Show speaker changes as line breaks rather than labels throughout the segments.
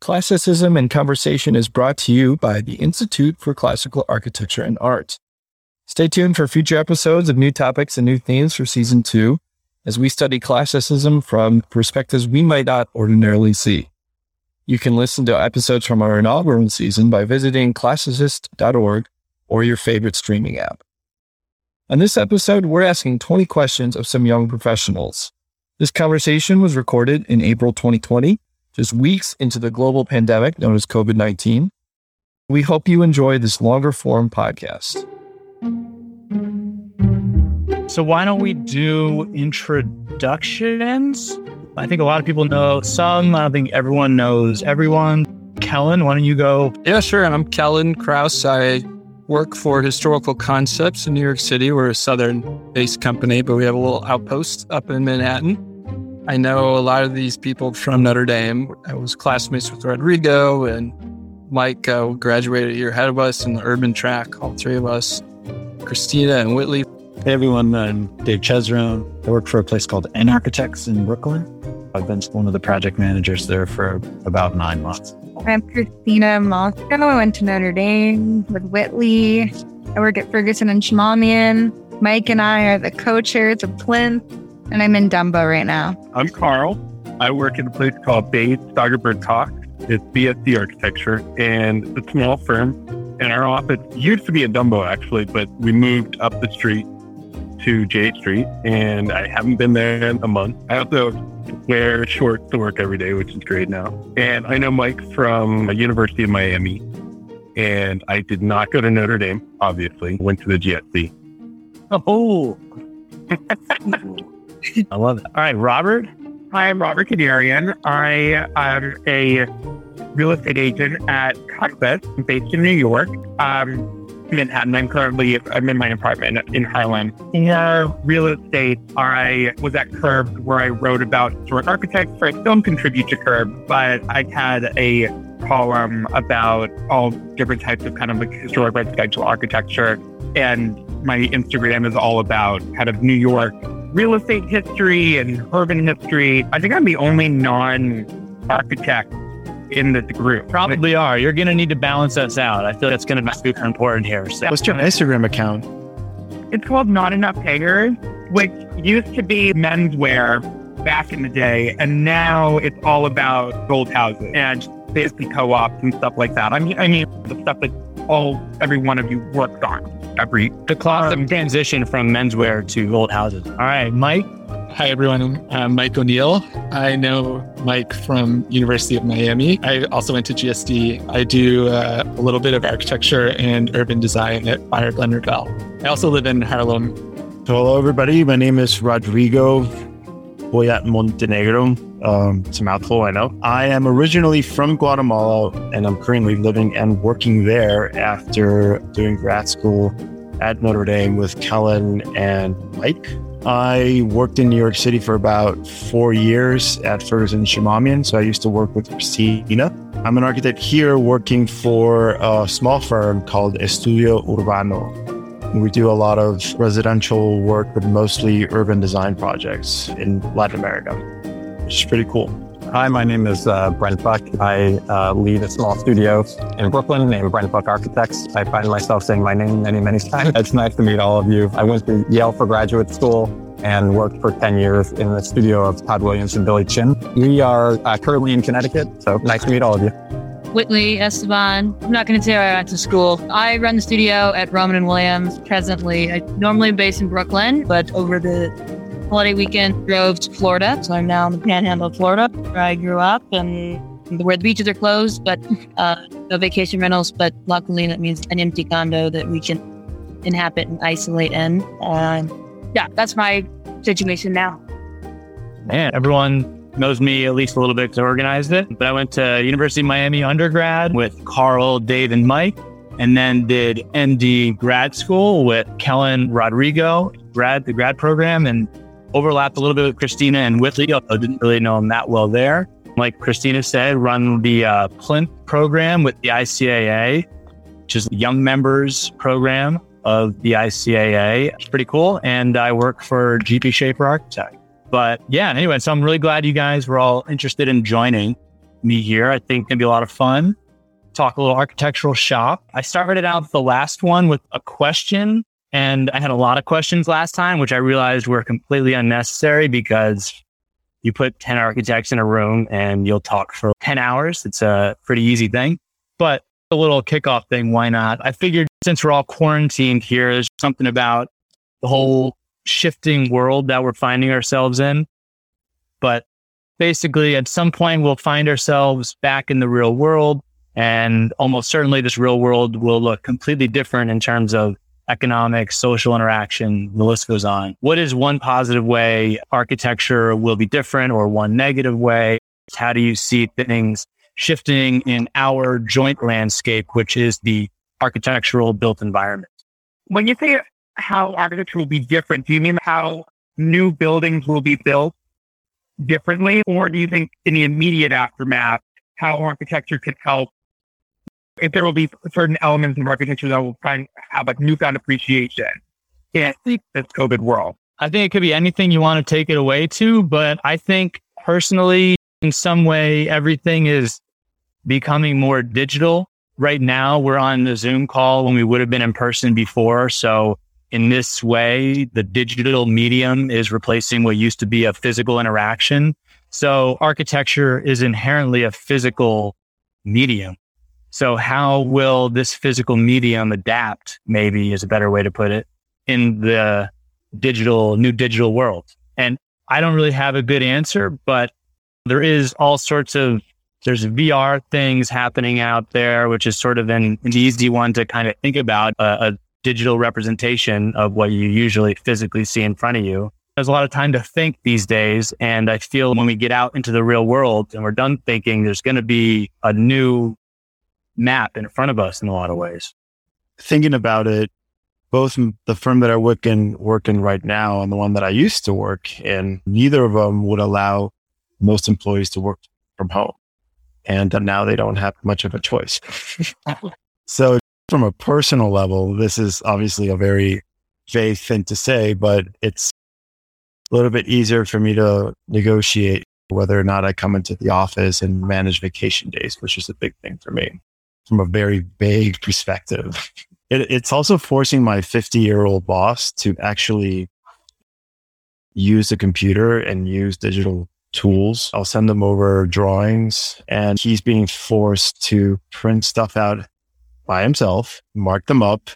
Classicism and Conversation is brought to you by the Institute for Classical Architecture and Art. Stay tuned for future episodes of new topics and new themes for season two as we study classicism from perspectives we might not ordinarily see. You can listen to episodes from our inaugural season by visiting classicist.org or your favorite streaming app. On this episode, we're asking 20 questions of some young professionals. This conversation was recorded in April 2020 just weeks into the global pandemic known as COVID 19. We hope you enjoy this longer form podcast.
So, why don't we do introductions? I think a lot of people know some. I don't think everyone knows everyone. Kellen, why don't you go?
Yeah, sure. And I'm Kellen Kraus. I work for Historical Concepts in New York City. We're a southern based company, but we have a little outpost up in Manhattan. I know a lot of these people from Notre Dame. I was classmates with Rodrigo and Mike uh, graduated a year ahead of us in the urban track, all three of us, Christina and Whitley.
Hey everyone, I'm Dave Chesrone. I work for a place called N Architects in Brooklyn. I've been one of the project managers there for about nine months.
I'm Christina Moscow. I went to Notre Dame with Whitley. I work at Ferguson and Shamamian. Mike and I are the co-chairs of Plinth and I'm in Dumbo right now.
I'm Carl. I work at a place called Bates Steigerberg Cox. It's BSC Architecture, and it's a small firm. And our office used to be in Dumbo, actually, but we moved up the street to Jay Street, and I haven't been there in a month. I also wear shorts to work every day, which is great now. And I know Mike from the University of Miami, and I did not go to Notre Dame, obviously. Went to the GSD.
Oh, I love it. All right, Robert.
Hi, I'm Robert Kadarian. I am a real estate agent at Compass, based in New York, um, Manhattan. I'm currently I'm in my apartment in Harlem. For real estate, I was at Curb where I wrote about historic architects. I don't contribute to Curb, but I had a column about all different types of kind of like historic residential architecture. And my Instagram is all about kind of New York real estate history and urban history. I think I'm the only non architect in this group.
Probably are. You're going to need to balance us out. I feel that's going to be super important here. So.
What's your Instagram account?
It's called Not Enough Hangers, which used to be menswear back in the day, and now it's all about gold houses and basically co-ops and stuff like that. I mean, I mean the stuff that all every one of you worked on every
the classic um, transition from menswear to old houses. All right, Mike.
Hi everyone, I'm Mike O'Neill. I know Mike from University of Miami. I also went to GSD. I do uh, a little bit of architecture and urban design at Fire Glen Bell. I also live in Harlem.
So Hello everybody, my name is Rodrigo Boyat Montenegro. Um, it's a mouthful, I know. I am originally from Guatemala and I'm currently living and working there after doing grad school at Notre Dame with Kellen and Mike. I worked in New York City for about four years at Ferguson Shamamian. So I used to work with Christina. I'm an architect here working for a small firm called Estudio Urbano. We do a lot of residential work, but mostly urban design projects in Latin America which is pretty cool.
Hi, my name is uh, Brent Buck. I uh, lead a small studio in Brooklyn named Brent Buck Architects. I find myself saying my name many, many times. It's nice to meet all of you. I went to Yale for graduate school and worked for 10 years in the studio of Tod Williams and Billie Tsien. We are uh, currently in Connecticut, so nice to meet all of you.
Whitley Esteban. I'm not going to say where I went to school. I run the studio at Roman and Williams presently. I normally based in Brooklyn, but over the holiday weekend drove to Florida. So I'm now in the panhandle of Florida where I grew up and where the beaches are closed, but uh, no vacation rentals. But luckily, that means an empty condo that we can inhabit and isolate in. And yeah, that's my situation now.
Man, everyone knows me at least a little bit because I organized it. But I went to University of Miami undergrad with Carl, Dave, and Mike, and then did ND grad school with Kellen Rodrigo, grad the grad program, and overlapped a little bit with Christina and Whitley, I didn't really know them that well there. Like Christina said, run the uh, Plinth program with the ICAA, which is the young members program of the ICAA. It's pretty cool. And I work for GP Schafer Architect. But yeah, anyway, so I'm really glad you guys were all interested in joining. me here. I think can be a lot of fun. Talk a little architectural shop. I started out the last one with a question and I had a lot of questions last time, which I realized were completely unnecessary because you put 10 architects in a room and you'll talk for 10 hours. It's a pretty easy thing, but a little kickoff thing. Why not? I figured since we're all quarantined here, there's something about the whole shifting world that we're finding ourselves in. But basically, at some point, we'll find ourselves back in the real world. And almost certainly, this real world will look completely different in terms of economic, social interaction. The list goes on. What is one positive way architecture will be different or one negative way? How do you see things shifting in our joint landscape, which is the architectural built environment?
When you say how architecture will be different, do you mean how new buildings will be built differently? Or do you think in the immediate aftermath, how architecture could help if there will be certain elements of architecture that will find have a newfound appreciation in this COVID world.
I think it could be anything you want to take it away to, but I think personally, in some way, everything is becoming more digital. Right now, we're on the Zoom call when we would have been in person before. So, in this way, the digital medium is replacing what used to be a physical interaction. So, architecture is inherently a physical medium. So how will this physical medium adapt? Maybe is a better way to put it in the digital, new digital world. And I don't really have a good answer, but there is all sorts of, there's VR things happening out there, which is sort of an, an easy one to kind of think about uh, a, a digital representation of what you usually physically see in front of you. There's a lot of time to think these days. And I feel when we get out into the real world and we're done thinking, there's going to be a new map in front of us in a lot of ways.
Thinking about it, both the firm that I work in, work in right now and the one that I used to work in, neither of them would allow most employees to work from home. And now they don't have much of a choice. so from a personal level, this is obviously a very vague thing to say, but it's a little bit easier for me to negotiate whether or not I come into the office and manage vacation days, which is a big thing for me from a very vague perspective. It, it's also forcing my 50 year old boss to actually use the computer and use digital tools. I'll send them over drawings and he's being forced to print stuff out by himself, mark them up,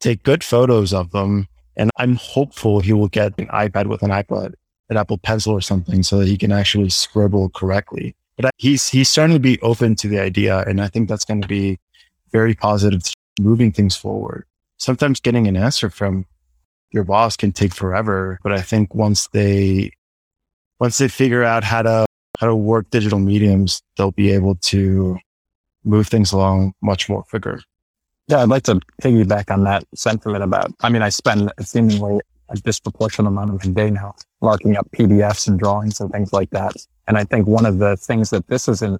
take good photos of them. And I'm hopeful he will get an iPad with an iPad, an Apple Pencil or something so that he can actually scribble correctly. But he's he's starting to be open to the idea, and I think that's going to be very positive, moving things forward. Sometimes getting an answer from your boss can take forever, but I think once they once they figure out how to how to work digital mediums, they'll be able to move things along much more quicker.
Yeah, I'd like to piggyback on that sentiment about. I mean, I spend seemingly a disproportionate amount of my day now marking up PDFs and drawings and things like that. And I think one of the things that this is in,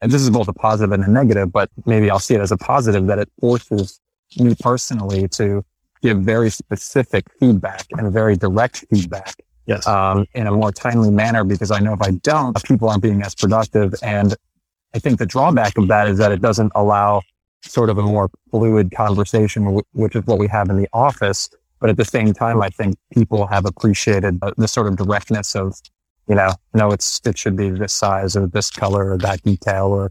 and this is both a positive and a negative, but maybe I'll see it as a positive that it forces me personally to give very specific feedback and very direct feedback.
Yes.
Um, in a more timely manner, because I know if I don't, people aren't being as productive. And I think the drawback of that is that it doesn't allow sort of a more fluid conversation, which is what we have in the office. But at the same time, I think people have appreciated the, sort of directness of you know, no, it's, it should be this size or this color or that detail or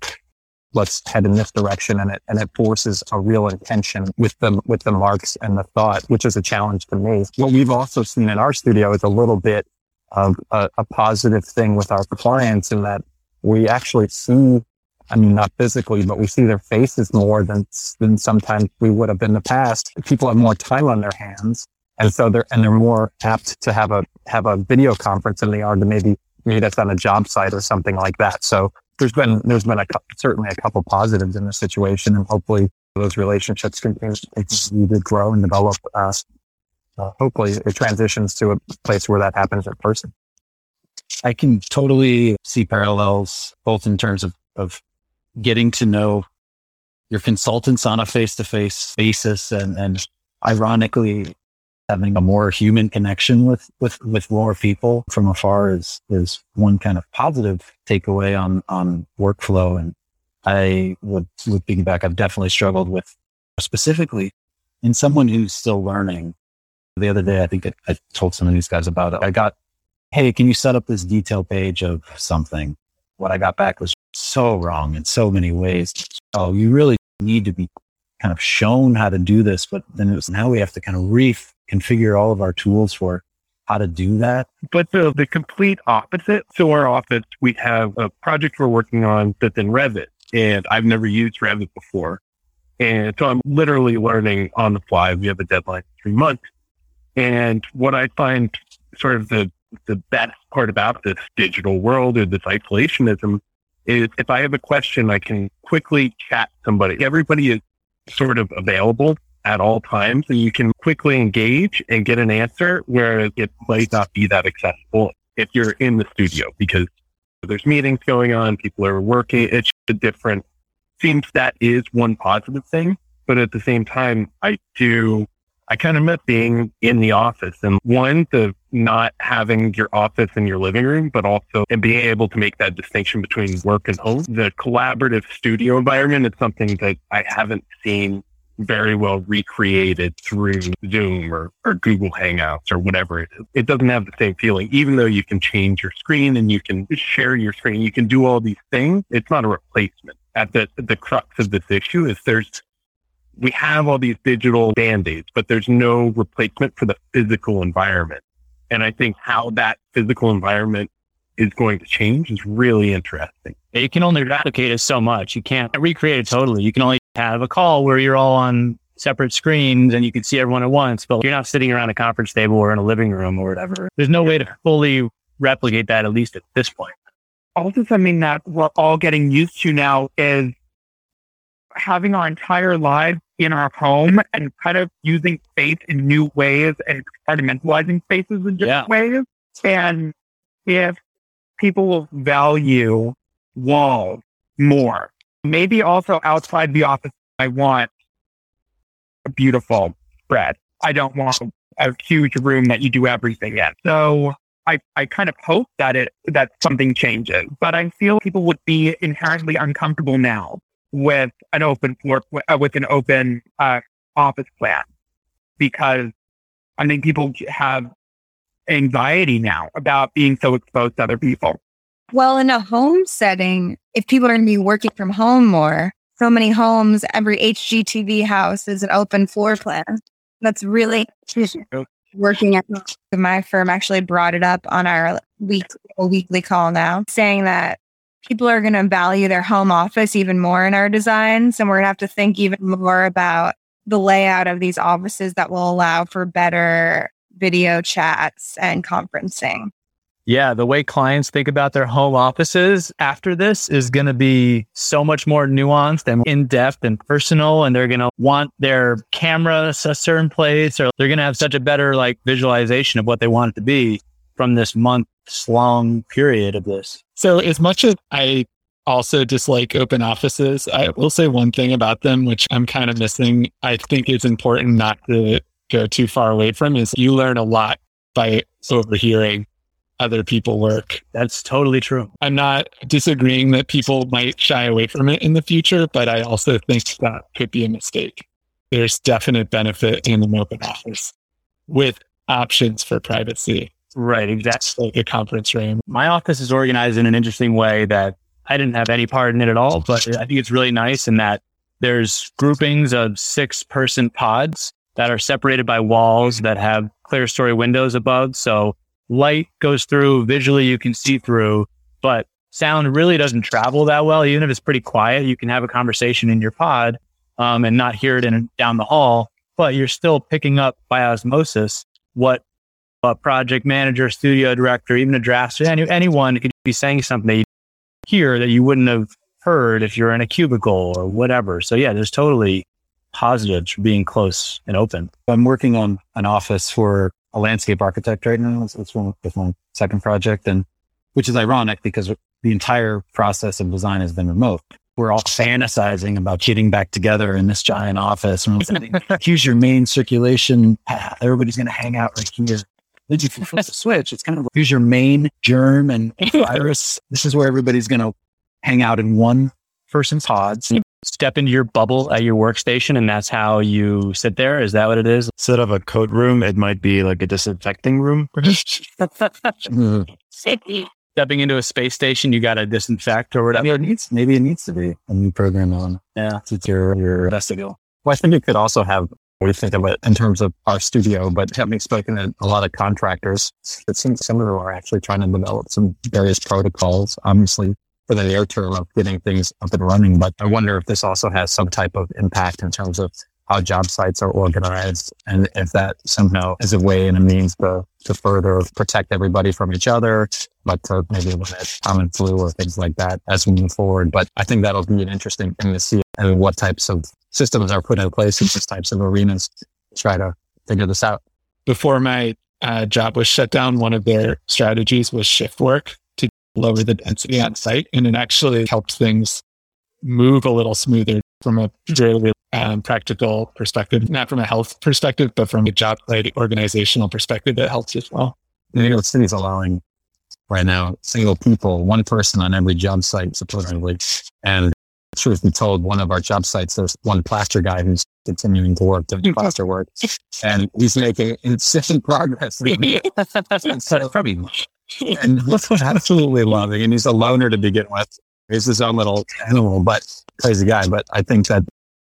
let's head in this direction. And it, and it forces a real intention with the, with the marks and the thought, which is a challenge to me. What we've also seen in our studio is a little bit of a, a positive thing with our clients in that we actually see I mean, not physically, but we see their faces more than, than sometimes we would have in the past. People have more time on their hands. And so they're, and they're more apt to have a, have a video conference than they are to maybe meet us on a job site or something like that. So there's been, there's been a, certainly a couple positives in the situation and hopefully those relationships continue, continue to grow and develop. Uh, uh, hopefully it transitions to a place where that happens in person.
I can totally see parallels both in terms of, of getting to know your consultants on a face to face basis and, and ironically having a more human connection with, with, with more people from afar is, is one kind of positive takeaway on, on workflow. And I would, would back, I've definitely struggled with specifically in someone who's still learning. The other day, I think I, I told some of these guys about it. I got, Hey, can you set up this detail page of something? What I got back was so wrong in so many ways. Oh, you really need to be kind of shown how to do this, but then it was now we have to kind of reconfigure all of our tools for how to do that.
But the, the complete opposite. So our office, we have a project we're working on that's in Revit and I've never used Revit before. And so I'm literally learning on the fly. We have a deadline three months. And what I find sort of the, the best part about this digital world or this isolationism is if I have a question, I can quickly chat somebody. Everybody is sort of available at all times and you can quickly engage and get an answer where it might not be that accessible if you're in the studio because there's meetings going on, people are working. It's a different, seems that is one positive thing. But at the same time, I do, I kind of miss being in the office and one, the not having your office in your living room, but also and being able to make that distinction between work and home. The collaborative studio environment is something that I haven't seen very well recreated through Zoom or, or Google Hangouts or whatever it is. It doesn't have the same feeling, even though you can change your screen and you can share your screen, you can do all these things. It's not a replacement. At the, the crux of this issue is there's, we have all these digital band-aids, but there's no replacement for the physical environment. And I think how that physical environment is going to change is really interesting.
You can only replicate it so much. You can't recreate it totally. You can only have a call where you're all on separate screens and you can see everyone at once, but you're not sitting around a conference table or in a living room or whatever. There's no way to fully replicate that, at least at this point.
Also, something that we're all getting used to now is having our entire lives in our home and kind of using space in new ways and compartmentalizing spaces in different
Yeah.
ways. And if people will value walls more, maybe also outside the office, I want a beautiful spread. I don't want a huge room that you do everything in. So I, I kind of hope that it that something changes, but I feel people would be inherently uncomfortable now with an open floor uh, with an open uh, office plan because I think people have anxiety now about being so exposed to other people.
Well, in a home setting, if people are going to be working from home more, so many homes, every HGTV house is an open floor plan. That's really working at my firm actually brought it up on our week a weekly call now, saying that people are going to value their home office even more in our designs, and we're going to have to think even more about the layout of these offices that will allow for better video chats and conferencing.
Yeah, the way clients think about their home offices after this is going to be so much more nuanced and in depth and personal. And they're going to want their camera a certain place, or they're going to have such a better like visualization of what they want it to be from this months long period of this.
So, as much as I also dislike open offices, I will say one thing about them, which I'm kind of missing. I think it's important not to go too far away from is you learn a lot by overhearing other people work.
That's totally true.
I'm not disagreeing that people might shy away from it in the future, but I also think that could be a mistake. There's definite benefit in an open office with options for privacy,
Right, exactly.
like a conference room.
My office is organized in an interesting way that I didn't have any part in it at all, but I think it's really nice in that there's groupings of six person pods that are separated by walls that have clerestory windows above. So light goes through visually, you can see through, but sound really doesn't travel that well. Even if it's pretty quiet, you can have a conversation in your pod um, and not hear it in down the hall, but you're still picking up by osmosis what a project manager, studio director, even a draftsman, any, anyone could be saying something here that you wouldn't have heard if you're in a cubicle or whatever. So yeah, there's totally positives for being close and open.
I'm working on an office for a landscape architect right now. It's, it's one with my second project, and which is ironic because the entire process of design has been remote. we're all fantasizing about getting back together in this giant office. And here's your main circulation path. Everybody's going to hang out right here. Did you flip the switch? It's kind of like, here's your main germ and virus. This is where everybody's going to hang out in one person's pods.
Step into your bubble at your workstation, and that's how you sit there. Is that what it is?
Instead of a code room, it might be like a disinfecting room.
Stepping into a space station, you got to disinfect or whatever.
Maybe it needs, maybe it needs to be a new program on.
Yeah.
It's your, your
Vestibule.
Well, I think it could also have, we think of it in terms of our studio, but having spoken to a lot of contractors, it seems some of them are actually trying to develop some various protocols, obviously for the near term of getting things up and running. But I wonder if this also has some type of impact in terms of how job sites are organized and if that somehow is a way and a means to, to further protect everybody from each other, but to maybe limit common flu or things like that as we move forward. But I think that'll be an interesting thing to see and what types of systems are put in place in these types of arenas to try to figure this out.
Before my uh, job was shut down, one of their strategies was shift work to lower the density on site. And it actually helped things move a little smoother from a purely um, practical perspective, not from a health perspective, but from a job site organizational perspective, it helps as well.
New York City's allowing right now single people, one person on every job site, supposedly. And truth be told, one of our job sites, there's one plaster guy who's continuing to work, doing plaster work, and he's making insane progress. so probably, and what's absolutely loving, and he's a loner to begin with. He's his own little animal, but crazy guy. But I think that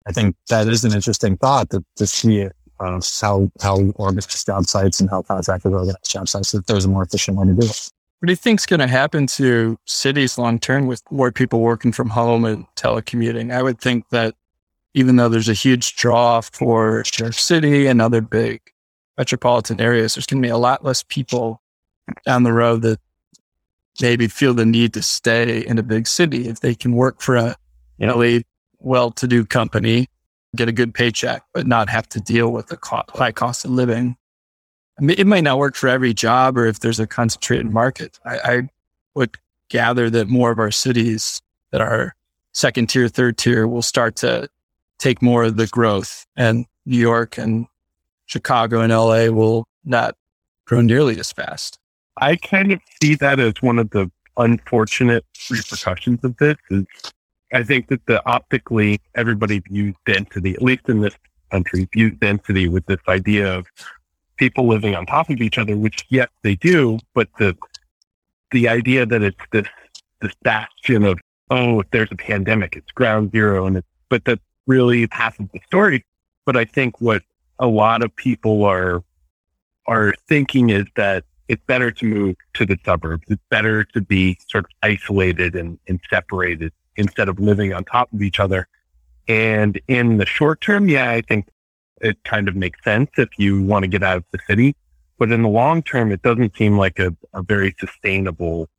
I think that is an interesting thought to, to see uh, how how we organize job sites and how contractors organize job sites. That there's a more efficient way to do it.
What do you think's going to happen to cities long term with more people working from home and telecommuting? I would think that even though there's a huge draw for New York City and other big metropolitan areas, there's going to be a lot less people down the road that maybe feel the need to stay in a big city if they can work for a you know well-to-do company, get a good paycheck, but not have to deal with the co- high cost of living. It might not work for every job or if there's a concentrated market. I, I would gather that more of our cities that are second tier, third tier will start to take more of the growth and New York and Chicago and LA will not grow nearly as fast.
I kind of see that as one of the unfortunate repercussions of this is I think that the optically everybody views density, at least in this country, views density with this idea of people living on top of each other, which yet they do, but the the idea that it's this this bastion of oh, if there's a pandemic, it's ground zero, and it's but that really half of the story. But I think what a lot of people are are thinking is that it's better to move to the suburbs. It's better to be sort of isolated and, and separated instead of living on top of each other. And in the short term, yeah, I think it kind of makes sense if you want to get out of the city. But in the long term, it doesn't seem like a, a very sustainable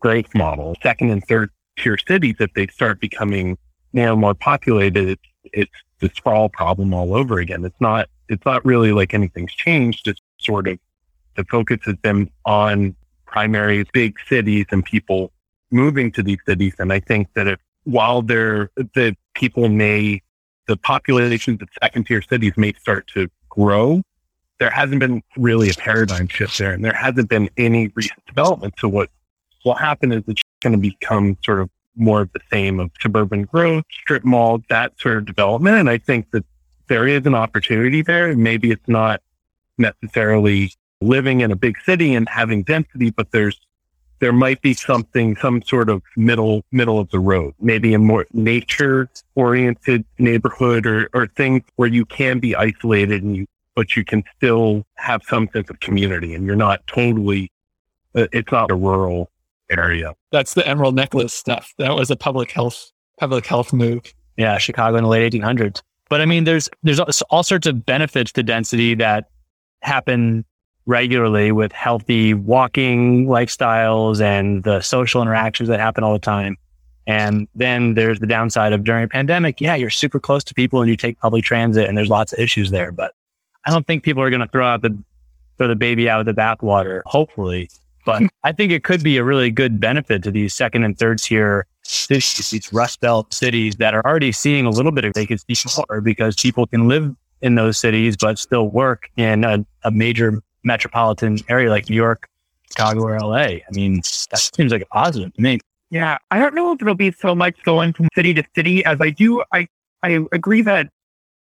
growth model. Second and third tier cities, if they start becoming more and more populated, it's, it's the sprawl problem all over again. It's not, it's not really like anything's changed. It's sort of the focus has been on primary big cities and people moving to these cities. And I think that if while they're, the people may, the populations of second tier cities may start to grow, there hasn't been really a paradigm shift there. And there hasn't been any recent development. So what will happen is it's going to become sort of more of the same of suburban growth, strip malls, that sort of development. And I think that there is an opportunity there. Maybe it's not necessarily living in a big city and having density, but there's there might be something, some sort of middle middle of the road, maybe a more nature oriented neighborhood or or things where you can be isolated and you but you can still have some sense of community and you're not totally uh, it's not a rural area.
That's the emerald necklace stuff. That was a public health public health move.
Yeah, Chicago in the late 1800s. But I mean, there's there's all sorts of benefits to density that happen regularly with healthy walking lifestyles and the social interactions that happen all the time. And then there's the downside of during a pandemic. Yeah, you're super close to people and you take public transit and there's lots of issues there. But I don't think people are going to throw out the, throw the baby out with the bathwater, hopefully. But I think it could be a really good benefit to these second and third tier cities, these Rust Belt cities that are already seeing a little bit of vacancy more because people can live in those cities, but still work in a, a major metropolitan area like New York, Chicago, or LA. I mean, that seems like a positive to me.
Yeah, I don't know if it'll be so much going from city to city as I do. I, I agree that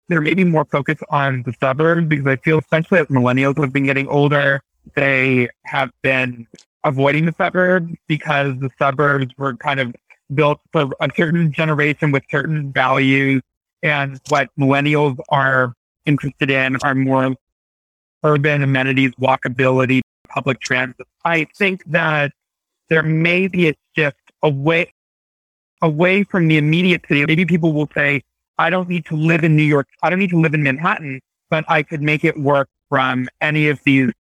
there may be more focus on the suburbs because I feel, especially as millennials have been getting older, they have been avoiding the suburbs because the suburbs were kind of built for a certain generation with certain values. And what millennials are interested in are more urban amenities, walkability, public transit. I think that there may be a shift away away from the immediate city. Maybe people will say, I don't need to live in New York. I don't need to live in Manhattan, but I could make it work from any of these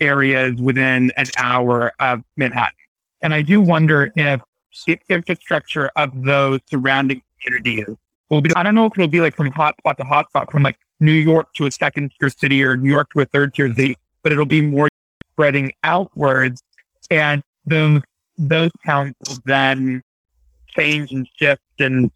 areas within an hour of Manhattan. And I do wonder if the infrastructure of those surrounding communities will be, I don't know if it'll be like from hotspot to hotspot, from like New York to a second tier city or New York to a third tier city, but it'll be more spreading outwards. And those, those towns will then change and shift and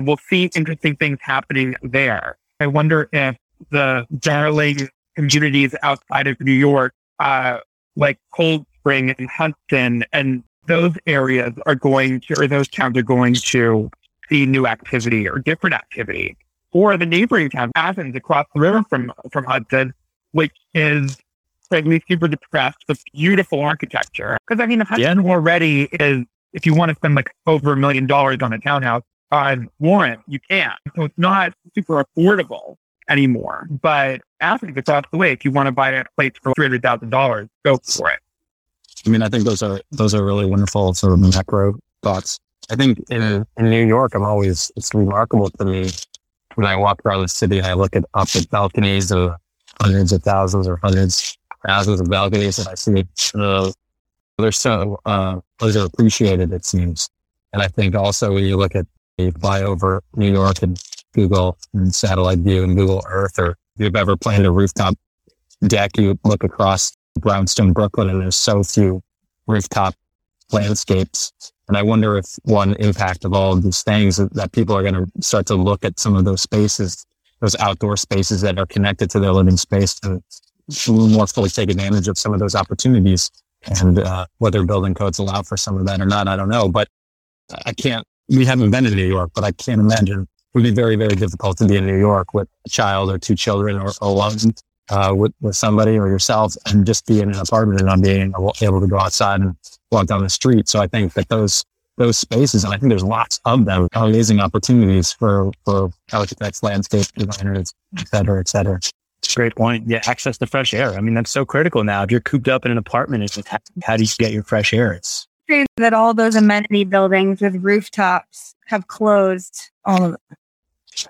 we'll see interesting things happening there. I wonder if the darling communities outside of New York, uh, like Cold Spring and Hudson and those areas are going to, or those towns are going to see new activity or different activity. Or the neighboring town, Athens, across the river from, from Hudson, which is frankly super depressed with beautiful architecture. Because I mean, Hudson yeah. already is, if you want to spend like over a million dollars on a townhouse on Warren, you can. So it's not super affordable anymore. But Athens across the way, if you want to buy a place for three hundred thousand dollars, go for it.
I mean, I think those are those are really wonderful sort of macro thoughts. I think in in New York, I'm always it's remarkable to me when I walk around the city and I look at up at balconies of hundreds of thousands or hundreds thousands of balconies and I see uh, they're so uh, those are appreciated it seems. And I think also when you look at you fly over New York and Google and satellite view and Google Earth, or if you've ever planned a rooftop deck, you look across brownstone Brooklyn and there's so few rooftop landscapes. And I wonder if one impact of all of these things is that people are going to start to look at some of those spaces, those outdoor spaces that are connected to their living space to more fully take advantage of some of those opportunities. And uh, whether building codes allow for some of that or not, I don't know. But I can't, we haven't been to New York, but I can't imagine it would be very, very difficult to be in New York with a child or two children or alone uh, with, with somebody or yourself and just be in an apartment and not being able to go outside and walk down the street. So I think that those, those spaces, and I think there's lots of them, amazing opportunities for, for architects, landscape designers, et cetera, et cetera.
Great point. Yeah, access to fresh air. I mean, that's so critical now. If you're cooped up in an apartment, it's how, how do you get your fresh air? It's
that all those amenity buildings with rooftops have closed all of them.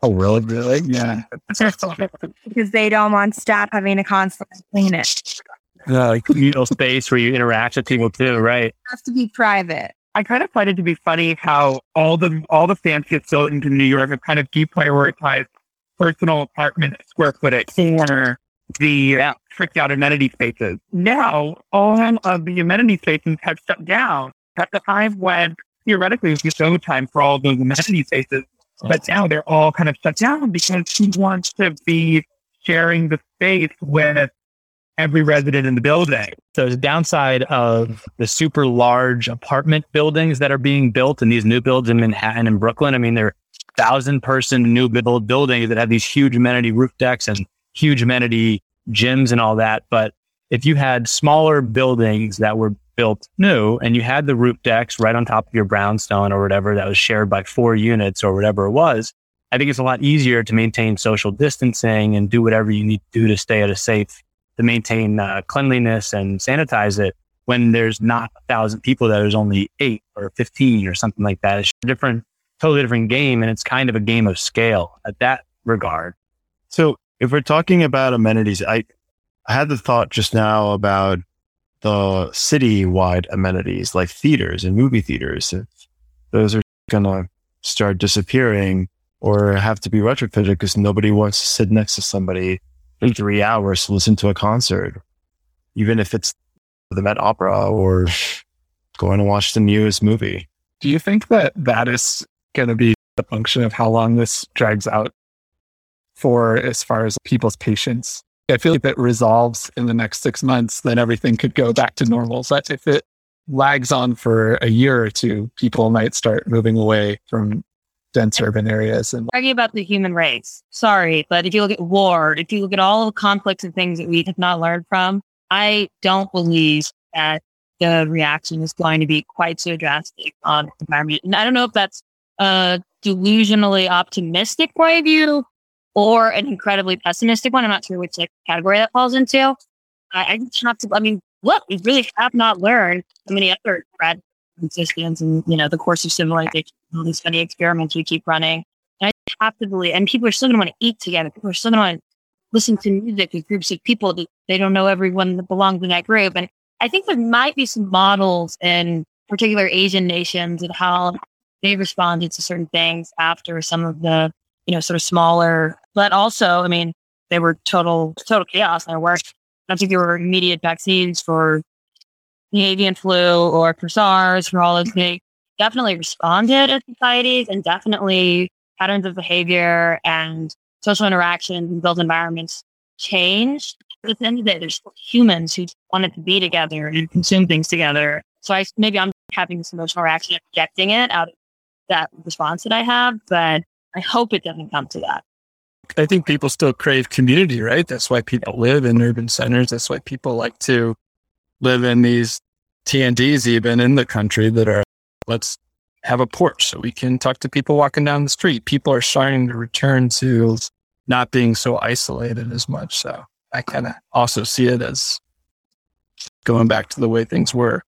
Oh, really? Really? Yeah.
because they don't want staff having to constantly clean it.
Yeah, like communal space where you interact with people too, right? It
has to be private.
I kind of find it to be funny how all the all the fanciest buildings in New York have kind of deprioritized personal apartment square footage for the yeah. tricked out amenity spaces. Now all of the amenity spaces have shut down at the time when theoretically it would be time for all those amenity spaces but now they're all kind of shut down because he wants to be sharing the space with every resident in the building.
So the downside of the super large apartment buildings that are being built and these new builds in Manhattan and Brooklyn. I mean, they're thousand person new build buildings that have these huge amenity roof decks and huge amenity gyms and all that. But if you had smaller buildings that were built new and you had the roof decks right on top of your brownstone or whatever that was shared by four units or whatever it was, I think it's a lot easier to maintain social distancing and do whatever you need to do to stay at a safe, to maintain uh, cleanliness and sanitize it when there's not a thousand people, that there's only eight or 15 or something like that. It's a different, totally different game. And it's kind of a game of scale at that regard.
So if we're talking about amenities, I, I had the thought just now about the city-wide amenities like theaters and movie theaters. If those are going to start disappearing or have to be retrofitted because nobody wants to sit next to somebody for three hours to listen to a concert, even if it's the Met Opera or going to watch the newest movie.
Do you think that that is going to be the function of how long this drags out for as far as people's patience? I feel like if it resolves in the next six months, then everything could go back to normal. But if it lags on for a year or two, people might start moving away from dense urban areas. And
talking about the human race. Sorry, but if you look at war, if you look at all the conflicts and things that we have not learned from, I don't believe that the reaction is going to be quite so drastic on the environment. And I don't know if that's a delusionally optimistic point of view or an incredibly pessimistic one. I'm not sure which like, category that falls into. I, just have to, I mean, look, we really have not learned so many other threats existence and, you know, the course of civilization, all these funny experiments we keep running. And I have to believe, and people are still going to want to eat together. People are still going to want to listen to music with groups of people. That they don't know everyone that belongs in that group. And I think there might be some models in particular Asian nations and how they responded to certain things after some of the, you know, sort of smaller, but also, I mean, they were total, total chaos in their work. I don't think there were immediate vaccines for the avian flu or for SARS, for all of they definitely responded as societies and definitely patterns of behavior and social interactions and built environments changed. But at the end of the day, there's humans who wanted to be together and consume things together. So I maybe I'm having this emotional reaction and projecting it out of that response that I have, but I hope it doesn't come to that.
I think people still crave community, right? That's why people live in urban centers. That's why people like to live in these TNDs even in the country that are, let's have a porch so we can talk to people walking down the street. People are starting to return to not being so isolated as much. So I kind of also see it as going back to the way things were.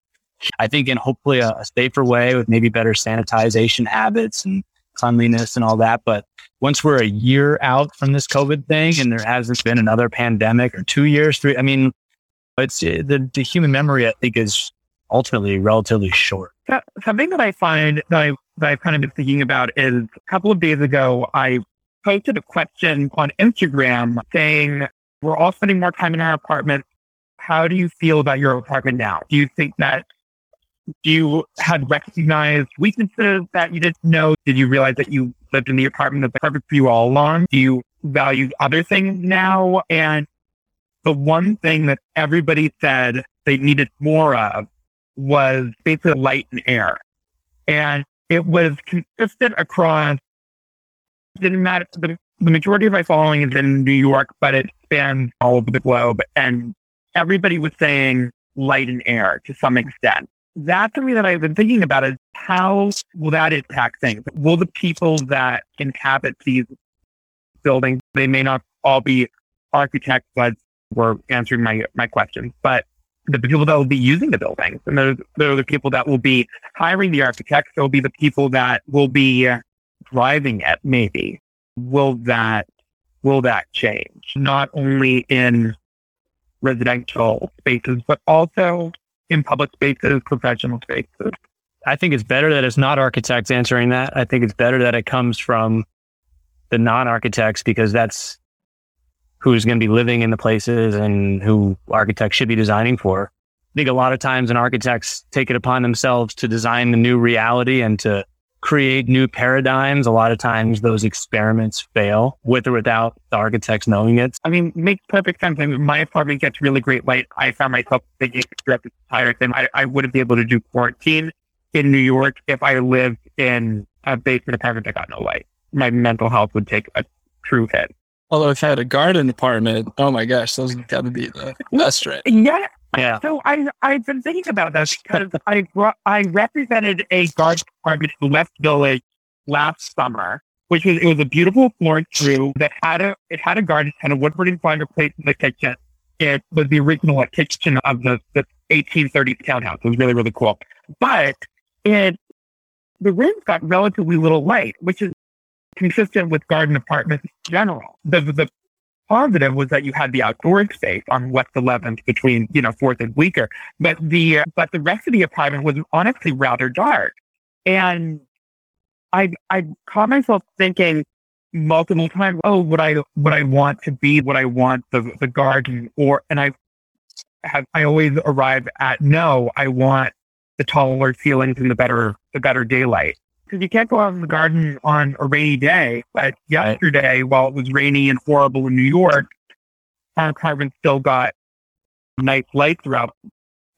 I think in hopefully a, a safer way with maybe better sanitization habits and cleanliness and all that. But once we're a year out from this COVID thing and there hasn't been another pandemic or two years, three, I mean, it's uh, the, the human memory, I think, is ultimately relatively short.
Something that I find that, I, that I've kind of been thinking about is a couple of days ago, I posted a question on Instagram saying, We're all spending more time in our apartment. How do you feel about your apartment now? Do you think that do you had recognized weaknesses that you didn't know? Did you realize that you lived in the apartment that's perfect for you all along? Do you value other things now? And the one thing that everybody said they needed more of was basically light and air. And it was consistent across, didn't matter. The, the majority of my following is in New York, but it spans all over the globe. And everybody was saying light and air to some extent. That's something that I've been thinking about is how will that impact things? Will the people that inhabit these buildings, they may not all be architects, but were answering my, my questions, but the people that will be using the buildings and those are the people that will be hiring the architects. They'll be the people that will be driving it. Maybe will that, will that change? Not only in residential spaces, but also in public spaces, professional spaces.
I think it's better that it's not architects answering that. I think it's better that it comes from the non architects because that's who's going to be living in the places and who architects should be designing for. I think a lot of times when architects take it upon themselves to design the new reality and to create new paradigms, a lot of times those experiments fail with or without the architects knowing it.
I mean, makes perfect sense. I mean, my apartment gets really great light. I found myself thinking throughout this entire thing, I, I wouldn't be able to do quarantine in New York if I lived in a basement apartment that got no light. My mental health would take a true hit.
Although if I had a garden apartment, oh my gosh, those got to be the best, right?
Yeah. Yeah. So I I've been thinking about this because I I represented a garden apartment in West Village last summer, which was it was a beautiful floor-through that had a it had a garden and a wood burning fireplace in the kitchen. It was the original kitchen of the, the 1830s townhouse. It was really really cool, but it the rooms got relatively little light, which is consistent with garden apartments in general. The, the positive was that you had the outdoor space on West 11th between, you know, 4th and Bleecker. But the, but the rest of the apartment was honestly rather dark. And I, I caught myself thinking multiple times, oh, would I, would I want to be what I want the, the garden or, and I have, I always arrive at no, I want the taller ceilings and the better the better daylight. Because you can't go out in the garden on a rainy day. But yesterday, while it was rainy and horrible in New York, our apartment still got nice light throughout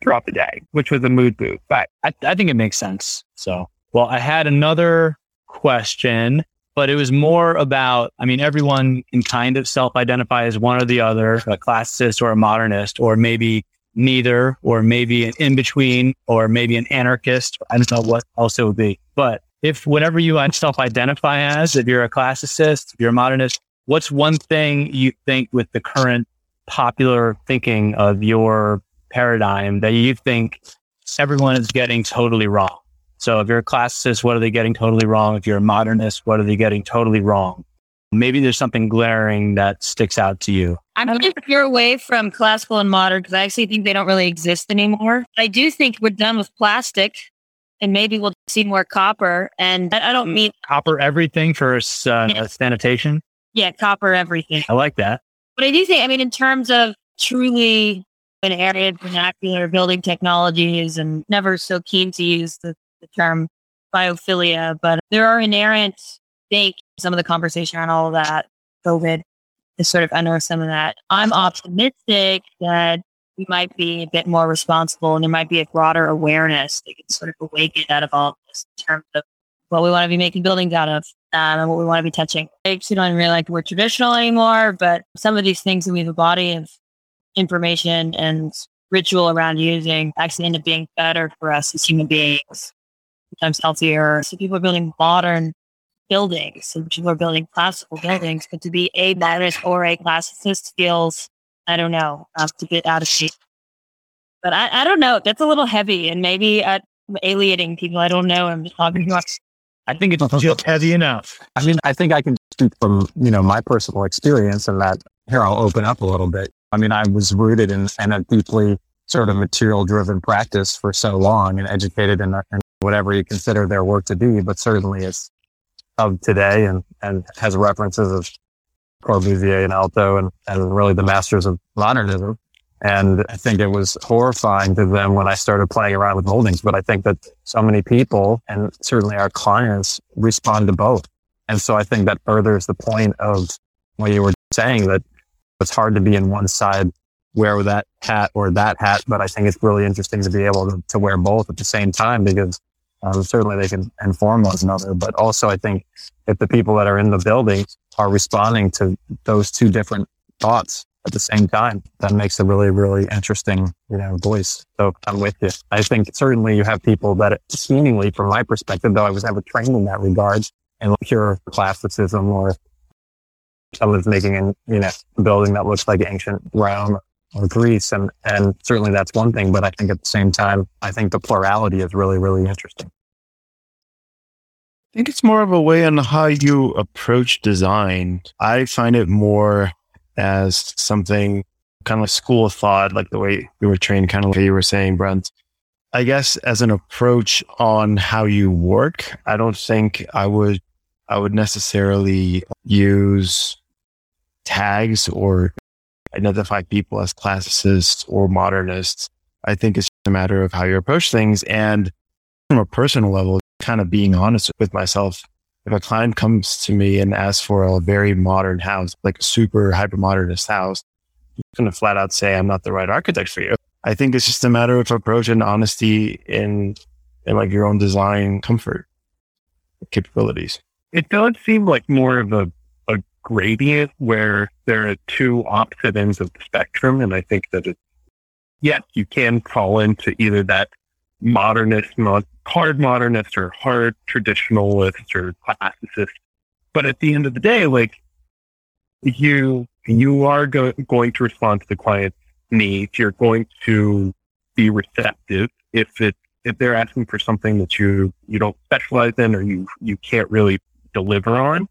throughout the day, which was a mood boost. But
I, I think it makes sense. So, well, I had another question, but it was more about, I mean, everyone can kind of self identify as one or the other, a classicist or a modernist, or maybe neither, or maybe an in between, or maybe an anarchist. I don't know what else it would be. But if whatever you self identify as, if you're a classicist, if you're a modernist, what's one thing you think with the current popular thinking of your paradigm that you think everyone is getting totally wrong? So if you're a classicist, what are they getting totally wrong? If you're a modernist, what are they getting totally wrong? Maybe there's something glaring that sticks out to you.
I'm going to veer away from classical and modern because I actually think they don't really exist anymore. I do think we're done with plastic and maybe we'll see more copper. And I, don't mean
copper everything for uh, sanitation.
Yeah, copper everything.
I like that.
But I do think, I mean, in terms of truly an area of vernacular building technologies and never so keen to use the, the term biophilia, but there are inherent, think some of the conversation around all of that, COVID, to sort of unearth some of that. I'm optimistic that we might be a bit more responsible and there might be a broader awareness that can sort of awaken out of all of this in terms of what we want to be making buildings out of um, and what we want to be touching. I actually don't really like the word traditional anymore, but some of these things that we have a body of information and ritual around using actually end up being better for us as human beings, sometimes healthier. So people are building modern buildings and people are building classical buildings, but to be a modernist or a classicist feels, I don't know, uh, to get out of shape. But I, I don't know. That's a little heavy and maybe uh, alienating people. I don't know. I'm just talking about.
I think it's just heavy enough.
I mean, I think I can speak from, you know, my personal experience and that here I'll open up a little bit. I mean, I was rooted in, in a deeply sort of material driven practice for so long and educated in, in whatever you consider their work to be, but certainly it's of today and, and has references of Corbusier and Aalto and, and really the masters of modernism. And I think it was horrifying to them when I started playing around with moldings. But I think that so many people and certainly our clients respond to both. And so I think that furthers the point of what you were saying that it's hard to be in one side, wear that hat or that hat. But I think it's really interesting to be able to, to wear both at the same time because um, certainly they can inform one another. But also I think if the people that are in the building are responding to those two different thoughts at the same time, that makes a really, really interesting, you know, voice. So I'm with you. I think certainly you have people that seemingly from my perspective, though I was never trained in that regard and pure classicism or someone's making an, you know, building that looks like ancient Rome or Greece. And, and certainly that's one thing. But I think at the same time, I think the plurality is really, really interesting.
I think it's more of a way on how you approach design. I find it more as something kind of school of thought, like the way you were trained, kind of like you were saying, Brent. I guess as an approach on how you work, I don't think I would, I would necessarily use tags or identify people as classicists or modernists. I think it's just a matter of how you approach things. And from a personal level, kind of being honest with myself if a client comes to me and asks for a very modern house, like a super hyper modernist house, I'm going to flat out say, I'm not the right architect for you. I think it's just a matter of approach and honesty in, in like your own design comfort capabilities.
It does seem like more of a, a gradient where there are two opposite ends of the spectrum. And I think that it, yes, you can fall into either that modernist, hard modernist or hard traditionalist or classicist. But at the end of the day, like you, you are go- going to respond to the client's needs. You're going to be receptive if it, if they're asking for something that you, you don't specialize in or you, you can't really deliver on.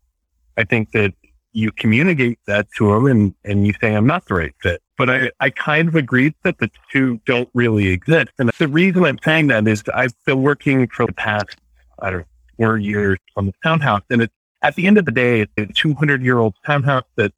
I think that you communicate that to them and, and you say, I'm not the right fit but I, I kind of agree that the two don't really exist. And the reason I'm saying that is I've been working for the past, I don't know, four years on the townhouse. And it's at the end of the day, it's a 200 year old townhouse that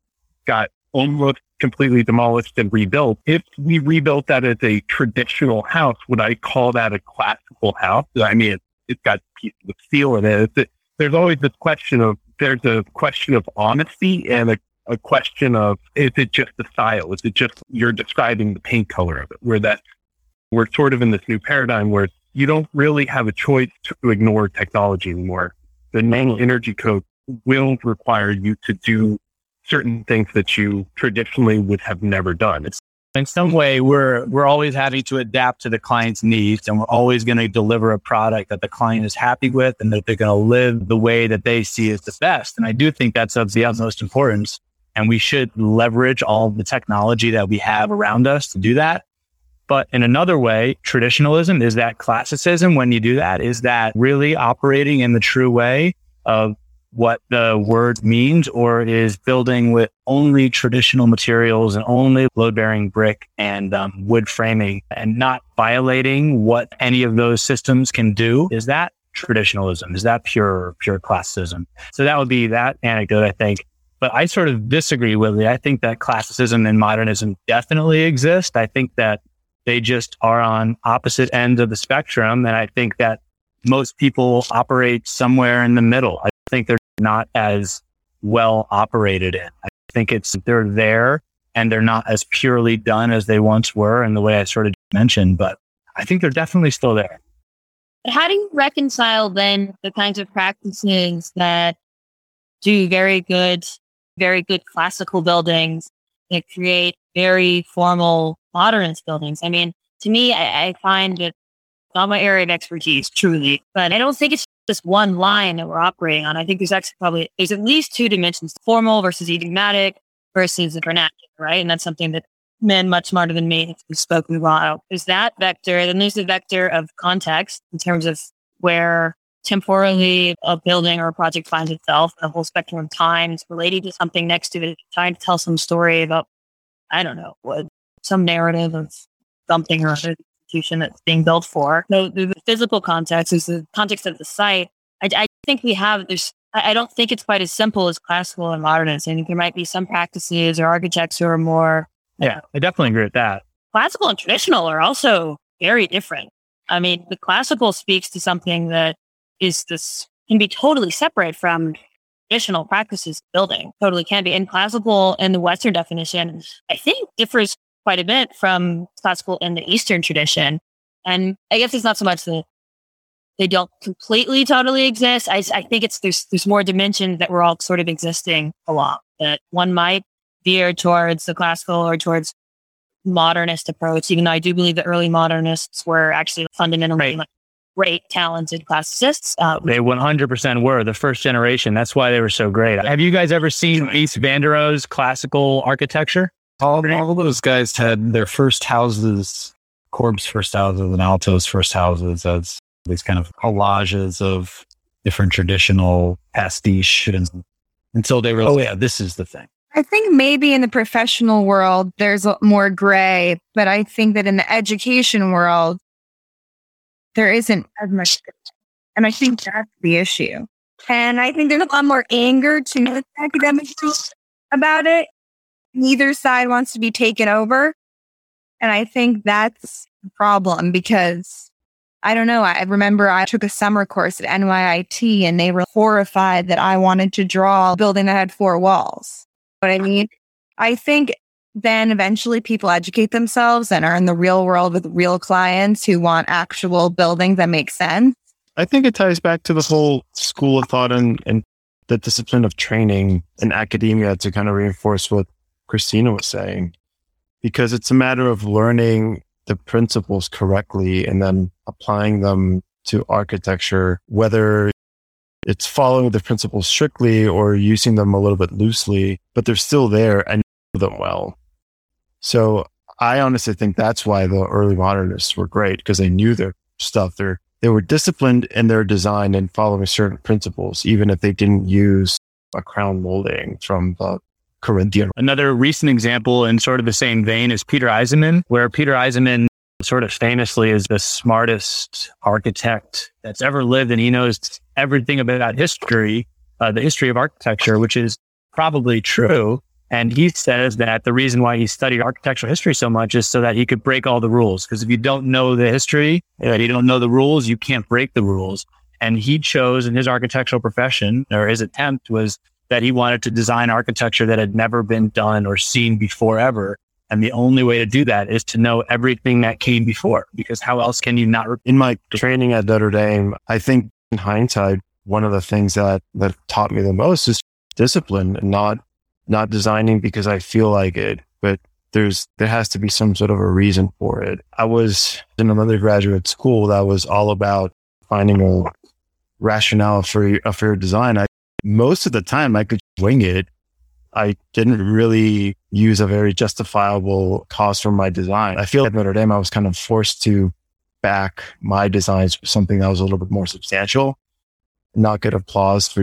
got almost completely demolished and rebuilt. If we rebuilt that as a traditional house, would I call that a classical house? I mean, it, it's got pieces of steel in it. It's, there's always this question of, there's a question of honesty and a, a question of, is it just the style? Is it just you're describing the paint color of it? Where that we're sort of in this new paradigm where you don't really have a choice to ignore technology anymore. The nano mm-hmm. energy code will require you to do certain things that you traditionally would have never done. It's
in some way we're we're always having to adapt to the client's needs and we're always going to deliver a product that the client is happy with and that they're going to live the way that they see is the best and i do think that's of the utmost importance and we should leverage all the technology that we have around us to do that but in another way traditionalism is that classicism when you do that is that really operating in the true way of what the word means or is building with only traditional materials and only load bearing brick and um, wood framing and not violating what any of those systems can do. Is that traditionalism? Is that pure, pure classicism? So that would be that anecdote, I think. But I sort of disagree with it. I think that classicism and modernism definitely exist. I think that they just are on opposite ends of the spectrum. And I think that most people operate somewhere in the middle. I think they're not as well operated in. I think it's they're there and they're not as purely done as they once were in the way I sort of mentioned, but I think they're definitely still there.
How do you reconcile then the kinds of practices that do very good, very good classical buildings that create very formal modernist buildings? I mean, to me, I, I find it not my area of expertise, truly, but I don't think it's just one line that we're operating on. I think there's actually probably there's at least two dimensions: formal versus idiomatic versus the vernacular, right? And that's something that men much smarter than me have spoken about. There's that vector, then there's the vector of context in terms of where temporally a building or a project finds itself, the whole spectrum of times relating to something next to it, trying to tell some story about, I don't know, what some narrative of something or other institution that's being built for. So the physical context is the context of the site. I, I think we have there's I don't think it's quite as simple as classical and modernist. I think there might be some practices or architects who are more.
Yeah, I definitely agree with that.
Classical and traditional are also very different. I mean, the classical speaks to something that is this can be totally separate from traditional practices building. Totally can be. And classical in the Western definition, I think differs quite a bit from classical in the Eastern tradition. And I guess it's not so much that they don't completely totally exist. I, I think it's there's there's more dimensions that we're all sort of existing along. That one might veer towards the classical or towards modernist approach, even though I do believe the early modernists were actually fundamentally right. like great, talented classicists.
Uh, they 100% were the first generation. That's why they were so great. Have you guys ever seen Mies van der Rohe's classical architecture?
All, all those guys had their first houses, Corb's first houses and Aalto's first houses as these kind of collages of different traditional pastiche and, until they realized, oh yeah, this is the thing.
I think maybe in the professional world, there's more gray, but I think that in the education world, there isn't as much. And I think that's the issue. And I think there's a lot more anger to the academic about it neither side wants to be taken over. And I think that's the problem because I don't know. I remember I took a summer course at NYIT and they were horrified that I wanted to draw a building that had four walls. What I mean, I think then eventually people educate themselves and are in the real world with real clients who want actual buildings that make sense.
I think it ties back to the whole school of thought and, and the discipline of training in academia to kind of reinforce what Christina was saying, because it's a matter of learning the principles correctly and then applying them to architecture, whether it's following the principles strictly or using them a little bit loosely, but they're still there and know them well. So I honestly think that's why the early modernists were great because they knew their stuff. They're, they were disciplined in their design and following certain principles, even if they didn't use a crown molding from the Corinthian.
Another recent example in sort of the same vein is Peter Eisenman, where Peter Eisenman sort of famously is the smartest architect that's ever lived. And he knows everything about history, uh, the history of architecture, which is probably true. And he says that the reason why he studied architectural history so much is so that he could break all the rules. Because if you don't know the history, and you don't know the rules, you can't break the rules. And he chose in his architectural profession or his attempt was that he wanted to design architecture that had never been done or seen before ever. And the only way to do that is to know everything that came before, because how else can you not? Re-
In my training at Notre Dame, I think in hindsight, one of the things that, that taught me the most is discipline not, not designing because I feel like it, but there's, there has to be some sort of a reason for it. I was in an undergraduate school that was all about finding a rationale for, uh, a fair design. I, most of the time I could wing it. I didn't really use a very justifiable cause for my design. I feel at Notre Dame, I was kind of forced to back my designs with something that was a little bit more substantial, not get applause for,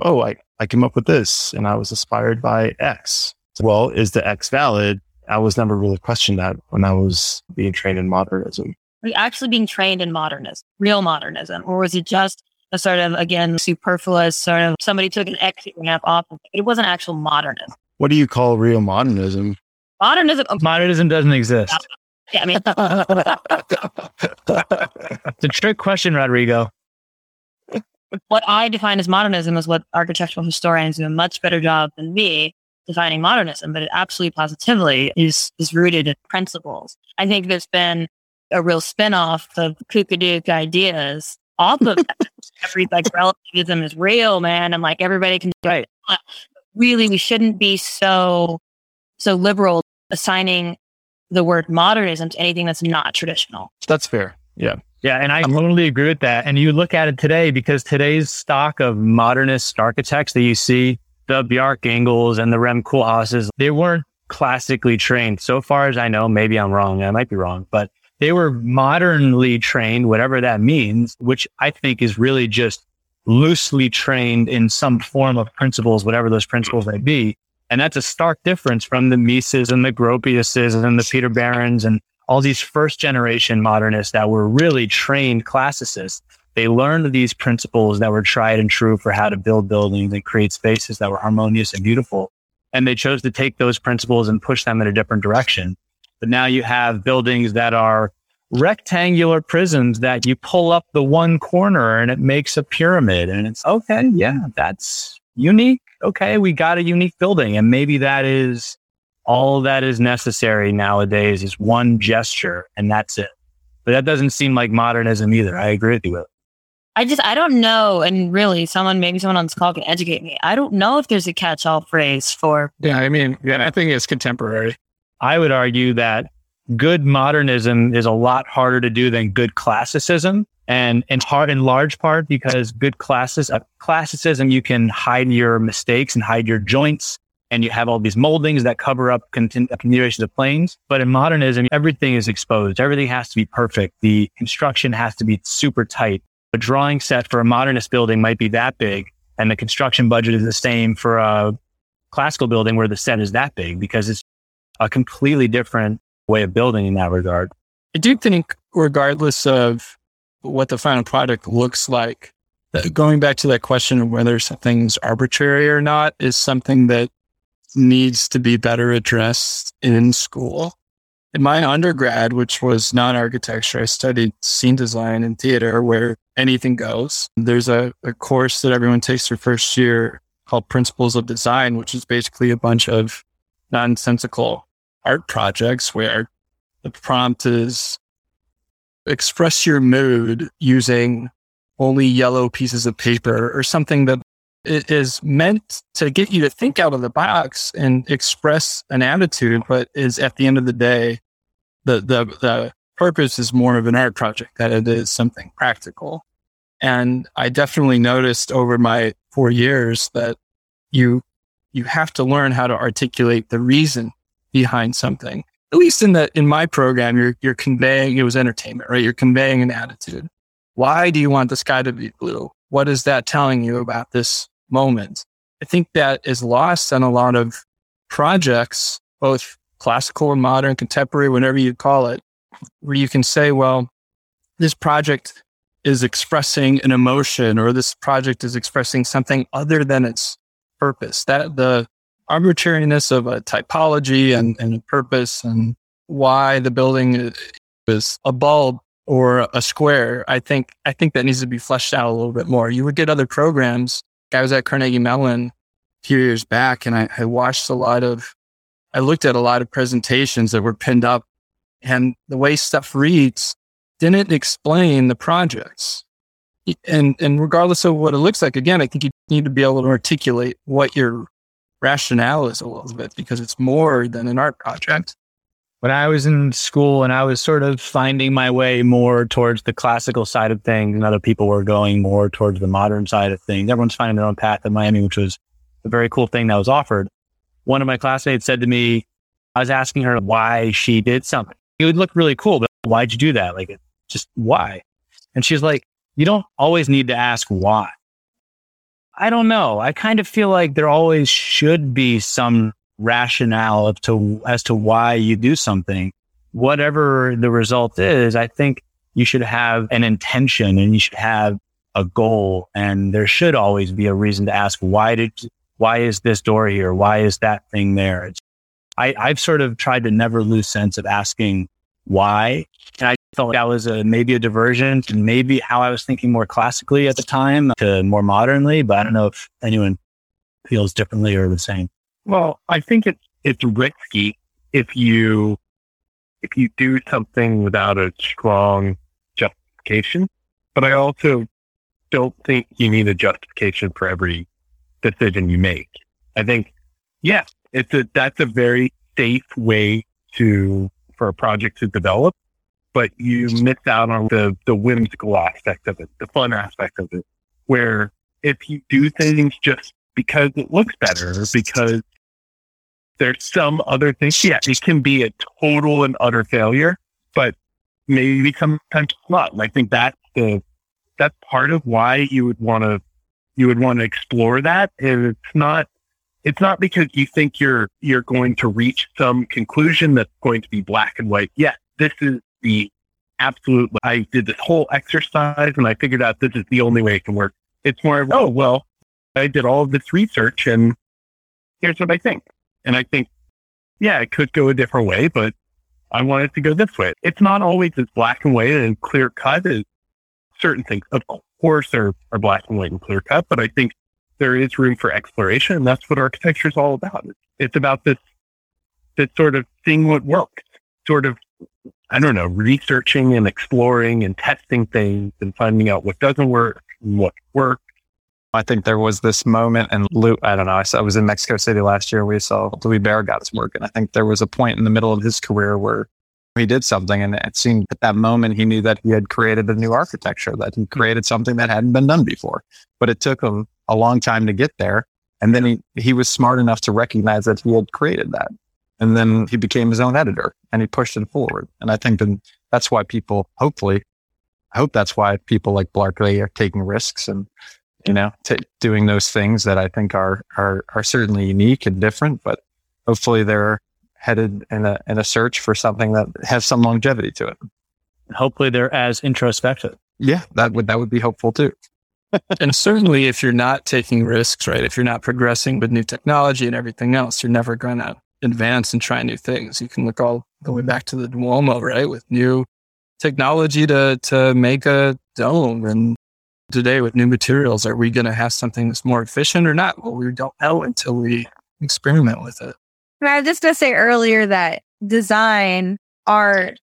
oh, I, I came up with this and I was inspired by X. Well, is the X valid? I was never really questioned that when I was being trained in modernism.
Are you actually being trained in modernism, real modernism, or was it just a sort of again superfluous sort of somebody took an exit ramp off? It wasn't actual modernism.
What do you call real modernism?
Modernism.
Modernism doesn't exist.
Yeah, I mean,
It's a trick question, Rodrigo.
What I define as modernism is what architectural historians do a much better job than me defining modernism, but it absolutely positively is is rooted in principles. I think there's been a real spin-off of kookadook ideas off of that. every like relativism is real, man, and like everybody can do
Right.
really we shouldn't be so so liberal assigning the word modernism to anything that's not traditional.
That's fair. Yeah.
Yeah, and I totally agree with that. And you look at it today because today's stock of modernist architects that you see, the Bjarke Ingels and the Rem Koolhaases, they weren't classically trained. So far as I know, maybe I'm wrong. I might be wrong, but they were modernly trained, whatever that means, which I think is really just loosely trained in some form of principles, whatever those principles may be. And that's a stark difference from the Mises and the Gropiuses and the Peter Behrens and all these first generation modernists that were really trained classicists. They learned these principles that were tried and true for how to build buildings and create spaces that were harmonious and beautiful. And they chose to take those principles and push them in a different direction. But now you have buildings that are rectangular prisms that you pull up the one corner and it makes a pyramid. And it's okay. Yeah, that's unique. Okay. We got a unique building. And maybe that is all that is necessary nowadays is one gesture and that's it. But that doesn't seem like modernism either. I agree with you with.
I just I don't know, and really, someone maybe someone on this call can educate me. I don't know if there's a catch-all phrase for
Yeah, I mean, yeah, I think it's contemporary.
I would argue that good modernism is a lot harder to do than good classicism. And in part, in large part, because good classes, uh, classicism, you can hide your mistakes and hide your joints. And you have all these moldings that cover up continu- continuations of planes. But in modernism, everything is exposed. Everything has to be perfect. The construction has to be super tight. A drawing set for a modernist building might be that big and the construction budget is the same for a classical building where the set is that big because it's a completely different way of building in that regard.
I do think, regardless of what the final product looks like, going back to that question of whether something's arbitrary or not is something that needs to be better addressed in school. In my undergrad, which was non architecture, I studied scene design and theater where anything goes. There's a, a course that everyone takes their first year called Principles of Design, which is basically a bunch of nonsensical art projects where the prompt is express your mood using only yellow pieces of paper or something that i- is meant to get you to think out of the box and express an attitude, but is at the end of the day, the, the, the purpose is more of an art project than it is something practical. And I definitely noticed over my four years that you, you have to learn how to articulate the reason behind something. At least in the, in my program, you're, you're conveying, it was entertainment, right? You're conveying an attitude. Why do you want the sky to be blue? What is that telling you about this moment? I think that is lost on a lot of projects, both classical and modern, contemporary, whatever you call it, where you can say, well, this project is expressing an emotion or this project is expressing something other than its purpose. That the arbitrariness of a typology and, and a purpose and why the building is a bulb or a square. I think I think that needs to be fleshed out a little bit more. You would get other programs. I was at Carnegie Mellon a few years back and I, I watched a lot of I looked at a lot of presentations that were pinned up and the way stuff reads didn't explain the projects. And and regardless of what it looks like, again, I think you need to be able to articulate what your rationale is a little bit because it's more than an art project.
When I was in school and I was sort of finding my way more towards the classical side of things, and other people were going more towards the modern side of things. Everyone's finding their own path in Miami, which was a very cool thing that was offered. One of my classmates said to me, I was asking her why she did something. It would look really cool, but why'd you do that? Like, just why? And she's like, you don't always need to ask why. I don't know. I kind of feel like there always should be some rationale of to, as to why you do something. Whatever the result is, I think you should have an intention and you should have a goal. And there should always be a reason to ask, why did, why is this door here? Why is that thing there? It's, I, I've sort of tried to never lose sense of asking why. And I felt that was a, maybe a diversion to maybe how I was thinking more classically at the time to more modernly, but I don't know if anyone feels differently or the same.
Well, I think it's it's risky if you if you do something without a strong justification. But I also don't think you need a justification for every decision you make. I think, yeah, it's a that's a very safe way to for a project to develop but you miss out on the, the whimsical aspect of it, the fun aspect of it, where if you do things just because it looks better, because there's some other things, yeah, it can be a total and utter failure, but maybe sometimes not. And I think that's the, that's part of why you would want to, you would want to explore that. And it's not, it's not because you think you're, you're going to reach some conclusion that's going to be black and white. Yeah, this is the absolute. I did this whole exercise and I figured out this is the only way it can work. It's more of, oh, well, I did all of this research and here's what I think. And I think, yeah, it could go a different way, but I want it to go this way. It's not always as black and white and clear cut as certain things. Of course, are, are black and white and clear cut, but I think there is room for exploration. And that's what architecture is all about. It's about this, this sort of seeing what works, sort of I don't know, researching and exploring and testing things and finding out what doesn't work and what works.
I think there was this moment and Lou, I don't know, I, saw, I was in Mexico City last year. We saw Luis Barragán's work. And I think there was a point in the middle of his career where he did something and it seemed at that moment he knew that he had created a new architecture, that he hmm. created something that hadn't been done before. But it took him a long time to get there. And then he, he was smart enough to recognize that he had created that. And then he became his own editor and he pushed it forward. And I think then that's why people, hopefully, I hope that's why people like Blarkley are taking risks and, you know, t- doing those things that I think are, are, are certainly unique and different, but hopefully they're headed in a, in a search for something that has some longevity to it.
Hopefully they're as introspective.
Yeah, that would, that would be hopeful too.
and certainly if you're not taking risks, right? If you're not progressing with new technology and everything else, you're never going to advance and try new things. You can look all the way back to the Duomo, right? With new technology to, to make a dome. And today with new materials, are we going to have something that's more efficient or not? Well, we don't know until we experiment with it.
And I was just going to say earlier that design, art,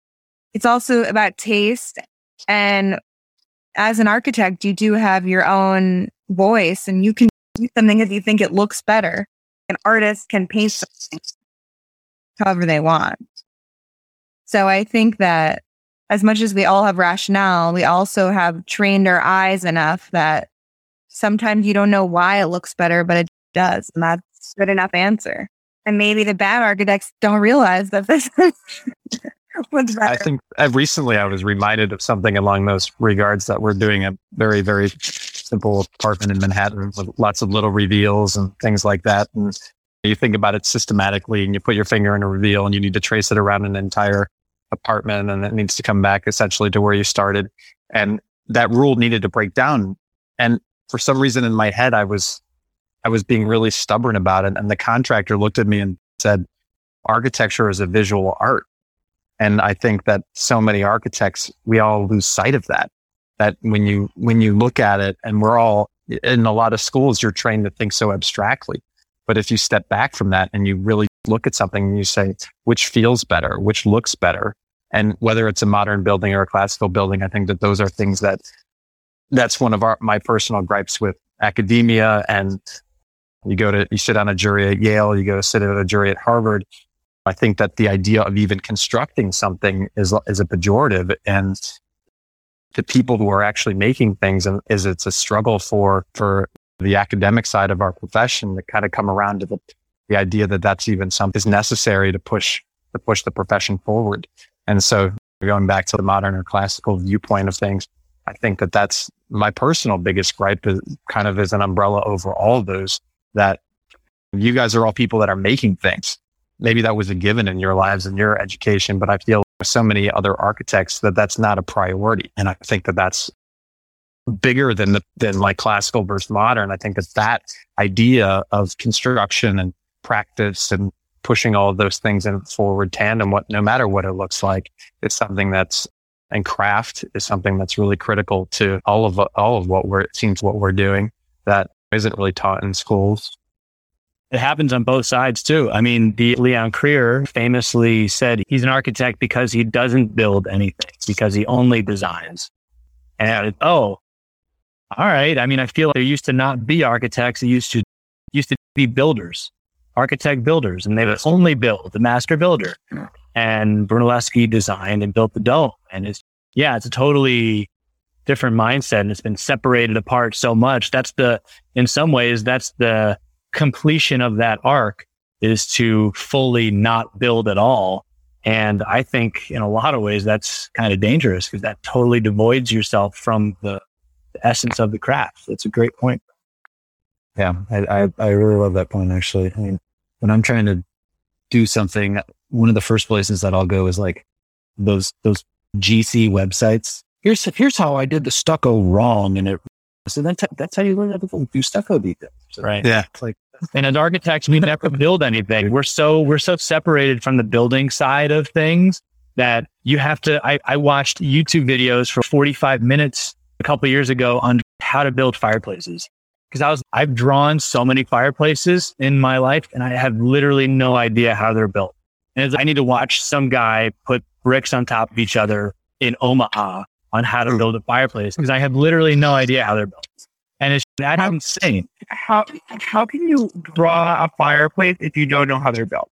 it's also about taste. And as an architect, you do have your own voice and you can do something if you think it looks better. An artist can paint something however they want. So I think that as much as we all have rationale, we also have trained our eyes enough that sometimes you don't know why it looks better, but it does. And that's good enough answer. And maybe the bad architects don't realize that this is what's better.
I think uh, recently I was reminded of something along those regards that we're doing a very, very simple apartment in Manhattan with lots of little reveals and things like that. And you think about it systematically and you put your finger in a reveal and you need to trace it around an entire apartment and it needs to come back essentially to where you started. And that rule needed to break down. And for some reason in my head, I was, I was being really stubborn about it. And the contractor looked at me and said, architecture is a visual art. And I think that so many architects, we all lose sight of that. That when you, when you look at it and we're all in a lot of schools, you're trained to think so abstractly. But if you step back from that and you really look at something and you say, which feels better, which looks better, and whether it's a modern building or a classical building, I think that those are things that that's one of our, my personal gripes with academia. And you go to, you sit on a jury at Yale, you go to sit on a jury at Harvard. I think that the idea of even constructing something is, is a pejorative and the people who are actually making things is it's a struggle for, for the academic side of our profession to kind of come around to the, the idea that that's even something is necessary to push, to push the profession forward. And so going back to the modern or classical viewpoint of things, I think that that's my personal biggest gripe is kind of as an umbrella over all those that you guys are all people that are making things. Maybe that was a given in your lives and your education, but I feel with so many other architects that that's not a priority. And I think that that's bigger than the, than like classical versus modern. I think that that idea of construction and practice and pushing all of those things in forward tandem, what, no matter what it looks like, it's something that's and craft is something that's really critical to all of all of what we're it seems what we're doing that isn't really taught in schools.
It happens on both sides too. I mean, the Leon Krier famously said he's an architect because he doesn't build anything, because he only designs. And oh, all right. I mean, I feel like there used to not be architects. It used to used to be builders, architect builders, and they would only build the master builder and Brunelleschi designed and built the dome. And it's, yeah, it's a totally different mindset and it's been separated apart so much. That's the, in some ways, that's the completion of that arc is to fully not build at all. And I think in a lot of ways, that's kind of dangerous because that totally devoids yourself from the, the essence of the craft. That's a great point.
Yeah, I, I, I really love that point, actually. I mean, when I'm trying to do something, one of the first places that I'll go is like those those GC websites. Here's here's how I did the stucco wrong, and it so that's that's how you learn how to do stucco details. So
Right.
Yeah.
It's like
And as architects, we never build anything. We're so we're so separated from the building side of things that you have to. I, I watched YouTube videos for 45 minutes a couple years ago on how to build fireplaces because I was I've drawn so many fireplaces in my life, and I have literally no idea how they're built. And it's- I need to watch some guy put bricks on top of each other in Omaha on how to hmm. build a fireplace because I have literally no idea how they're built. And it's that's
How-
insane.
How how can you draw a fireplace if you don't know how they're built?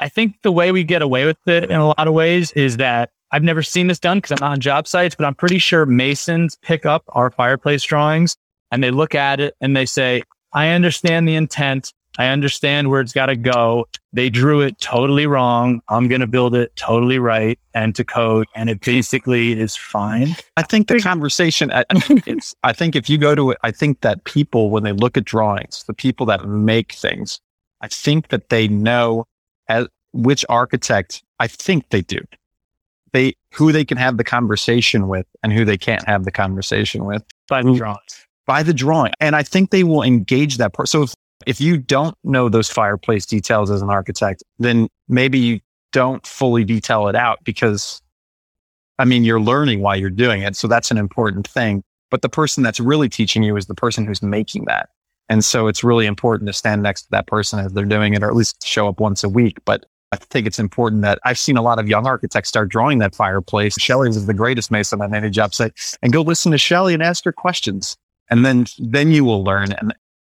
I think the way we get away with it in a lot of ways is that I've never seen this done because I'm not on job sites, but I'm pretty sure masons pick up our fireplace drawings and they look at it and they say, I understand the intent. I understand where it's got to go. They drew it totally wrong. I'm going to build it totally right and to code. And it basically is fine.
I think the conversation, I, it's, I think if you go to it, I think that people, when they look at drawings, the people that make things, I think that they know as, which architect, I think they do. They, who they can have the conversation with and who they can't have the conversation with
by the drawings.
By the drawing. And I think they will engage that person. So if, if you don't know those fireplace details as an architect, then maybe you don't fully detail it out because I mean, you're learning while you're doing it. So that's an important thing. But the person that's really teaching you is the person who's making that. And so it's really important to stand next to that person as they're doing it, or at least show up once a week. But I think it's important that I've seen a lot of young architects start drawing that fireplace. Shelley is the greatest mason on any job site and go listen to Shelley and ask her questions. And then, then you will learn. And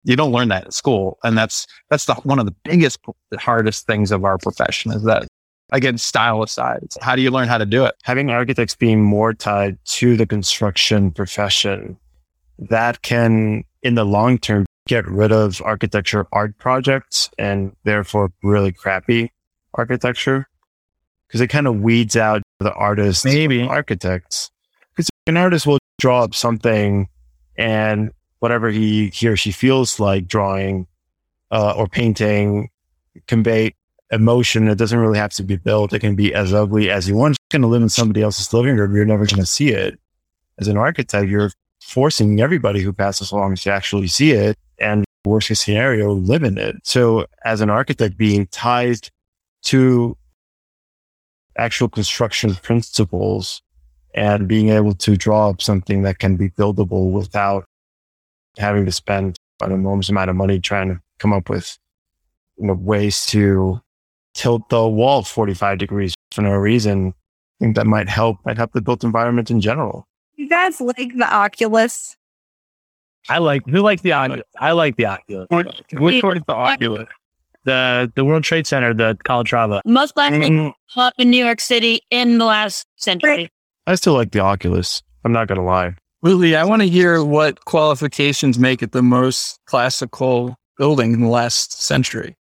you don't learn that at school. And that's, that's the, one of the biggest, hardest things of our profession is that again, style aside, how do you learn how to do it?
having architects being more tied to the construction profession, that can, in the long term, get rid of architecture art projects and therefore really crappy architecture because it kind of weeds out the artists,
Maybe.
architects. Because an artist will draw up something and whatever he, he or she feels like drawing uh, or painting convey emotion. It doesn't really have to be built. It can be as ugly as you want. It's going to live in somebody else's living room. You're never going to see it. As an architect, you're forcing everybody who passes along to actually see it. And worst case scenario, live in it. So as an architect being tied to actual construction principles and being able to draw up something that can be buildable without having to spend an enormous amount of money trying to come up with you know, ways to tilt the wall 45 degrees for no reason. I think that might help, might help the built environment in general.
You guys like the Oculus?
I like who likes the Oculus. I like the Oculus.
Which, which one is the Oculus?
The the World Trade Center, the Calatrava.
Most likely
Mm,
up in New York City in the last century.
I still like the Oculus. I'm not going to lie.
Willie, I want to hear what qualifications make it the most classical building in the last century.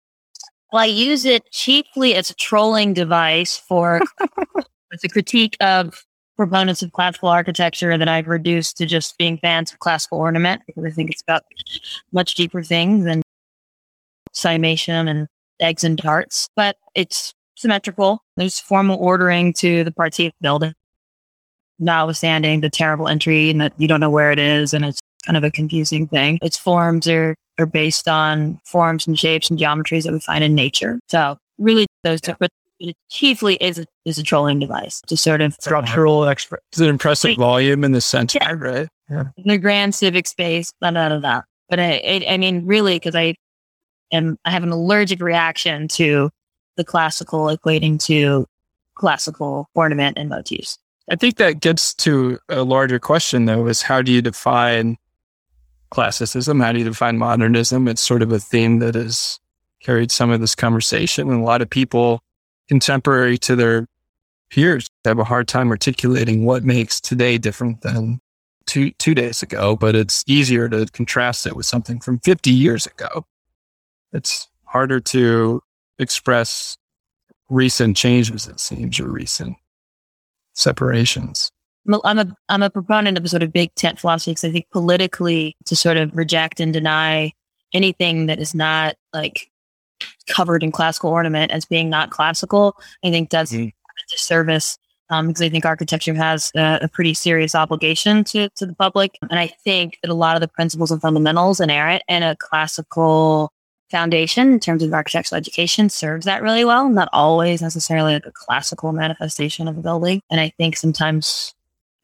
Well, I use it chiefly as a trolling device for it's a critique of proponents of classical architecture that I've reduced to just being fans of classical ornament because I think it's about much deeper things than cymatium and eggs and darts. But it's symmetrical. There's formal ordering to the parts of the building, notwithstanding the terrible entry and that you don't know where it is and it's kind of a confusing thing. Its forms are are based on forms and shapes and geometries that we find in nature. So really those two, but it chiefly is a, is a trolling device to sort of
Structural expert.
It's an impressive
Wait.
volume in the center,
Yeah.
right?
the grand civic space, da da da da. But I, I, I mean, really, because I am, I have an allergic reaction to the classical equating to classical ornament and motifs.
I think that gets to a larger question, though, is how do you define classicism? How do you define modernism? It's sort of a theme that has carried some of this conversation. And a lot of people contemporary to their peers have a hard time articulating what makes today different than two, two days ago. But it's easier to contrast it with something from 50 years ago. It's harder to express recent changes, it seems, or recent separations.
I'm a, I'm a, proponent of a sort of big tent philosophy because I think politically to sort of reject and deny anything that is not like covered in classical ornament as being not classical, I think does
Mhm.
a disservice. Um, because I think architecture has a, a pretty serious obligation to, to the public. And I think that a lot of the principles and fundamentals inherent in a classical foundation in terms of architectural education serves that really well. Not always necessarily like a classical manifestation of a building. And I think sometimes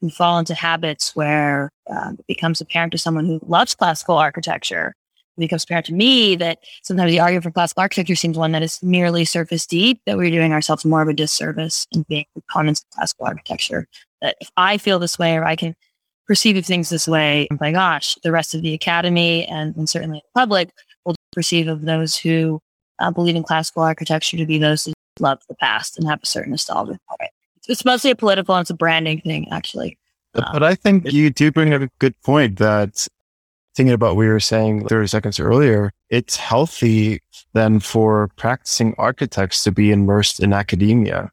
we fall into habits where um, it becomes apparent to someone who loves classical architecture. It becomes apparent to me that sometimes the argument for classical architecture seems one that is merely surface deep, that we're doing ourselves more of a disservice in being proponents of classical architecture. That if I feel this way or I can perceive things this way, my gosh, the rest of the academy and, and certainly the public will perceive of those who uh, believe in classical architecture to be those who love the past and have a certain nostalgia for it. It's mostly a political and it's a branding thing, actually.
But I think you do bring up a good point that thinking about what we were saying 30 seconds earlier, it's healthy then for practicing architects to be immersed in academia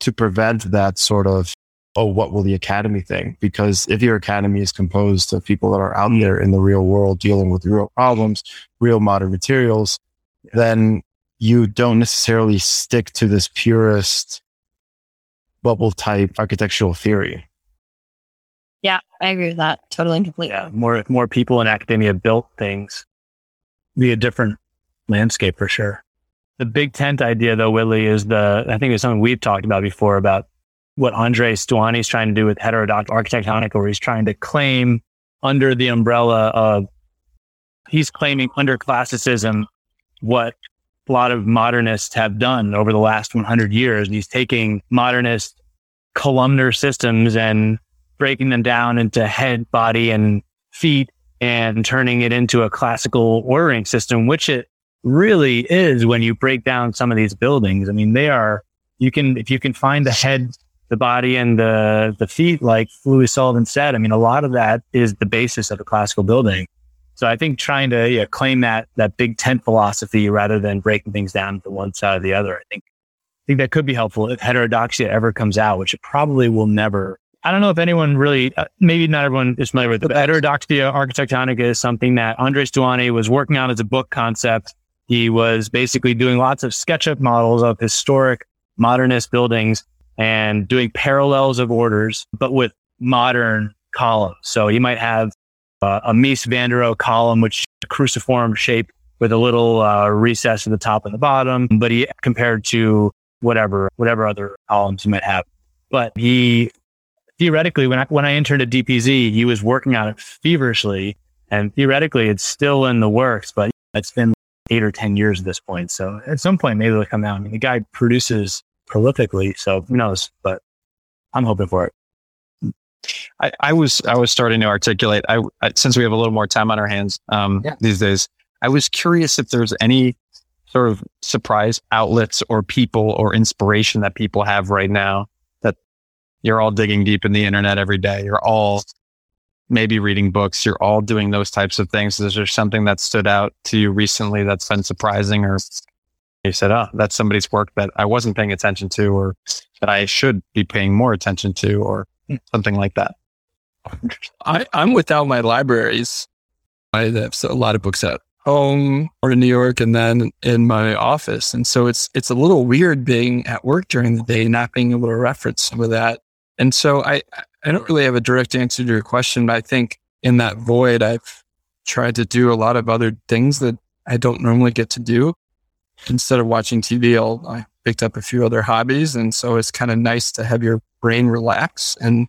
to prevent that sort of, oh, what will the academy think? Because if your academy is composed of people that are out there in the real world dealing with real problems, real modern materials, then you don't necessarily stick to this purist bubble type architectural theory.
Yeah, I agree with that totally and completely.
Yeah, more more people in academia built things, be a different landscape for sure. The big tent idea, though, Willie, is the I think it's something we've talked about before about what Andre Duany is trying to do with heterodox architectonic, where he's trying to claim under the umbrella of he's claiming under classicism what a lot of modernists have done over the last 100 years. He's taking modernist columnar systems and breaking them down into head, body, and feet and turning it into a classical ordering system, which it really is when you break down some of these buildings. I mean, they are, you can, if you can find the head, the body and the, the feet, like Louis Sullivan said, I mean, a lot of that is the basis of a classical building. So I think trying to yeah, claim that, that big tent philosophy rather than breaking things down to one side or the other, I think, I think that could be helpful if heterodoxia ever comes out, which it probably will never I don't know if anyone really, uh, maybe not everyone is familiar with it. Heterodoxia architectonica is something that Andres Duany was working on as a book concept. He was basically doing lots of SketchUp models of historic modernist buildings and doing parallels of orders, but with modern columns. So you might have uh, a Mies van der Rohe column, which cruciform shape with a little uh, recess at the top and the bottom. But he compared to whatever whatever other columns he might have. But he theoretically, when I when I entered at DPZ, he was working on it feverishly, and theoretically, it's still in the works. But it's been eight or ten years at this point. So at some point, maybe it'll come out. I mean, the guy produces prolifically, so who knows? But I'm hoping for it.
I, I was I was starting to articulate. I, I, since we have a little more time on our hands um,
Yeah.
these days. I was curious if there's any sort of surprise outlets or people or inspiration that people have right now that you're all digging deep in the internet every day. You're all maybe reading books. You're all doing those types of things. Is there something that stood out to you recently that's been surprising or you said, oh, that's somebody's work that I wasn't paying attention to or that I should be paying more attention to or hmm. something like that?
I, I'm without my libraries. I have a lot of books at home or in New York and then in my office. And so it's it's a little weird being at work during the day, not being able to reference some of that. And so I I don't really have a direct answer to your question, but I think in that void I've tried to do a lot of other things that I don't normally get to do. Instead of watching TV, I'll, I picked up a few other hobbies. And so it's kind of nice to have your brain relax and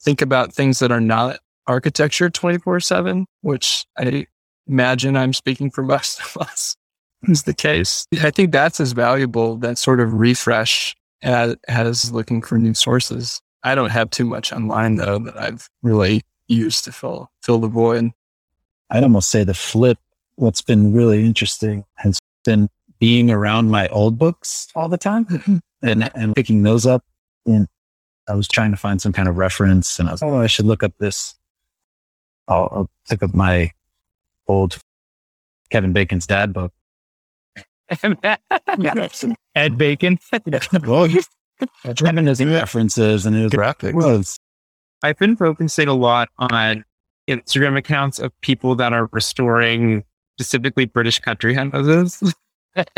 think about things that are not architecture 24 7, which I imagine I'm speaking for most of us is the case. I think that's as valuable, that sort of refresh as, as looking for new sources. I don't have too much online though that I've really used to fill, fill the void.
I'd almost say the flip. What's been really interesting has been being around my old books all the time mm-hmm. and, and picking those up. And I was trying to find some kind of reference and I was, oh, I should look up this. I'll, I'll pick up my old Kevin Bacon's dad book.
Ed Bacon.
well, he's reminiscing references and it was
Graphics.
was
I've been focusing a lot on Instagram accounts of people that are restoring specifically British country houses.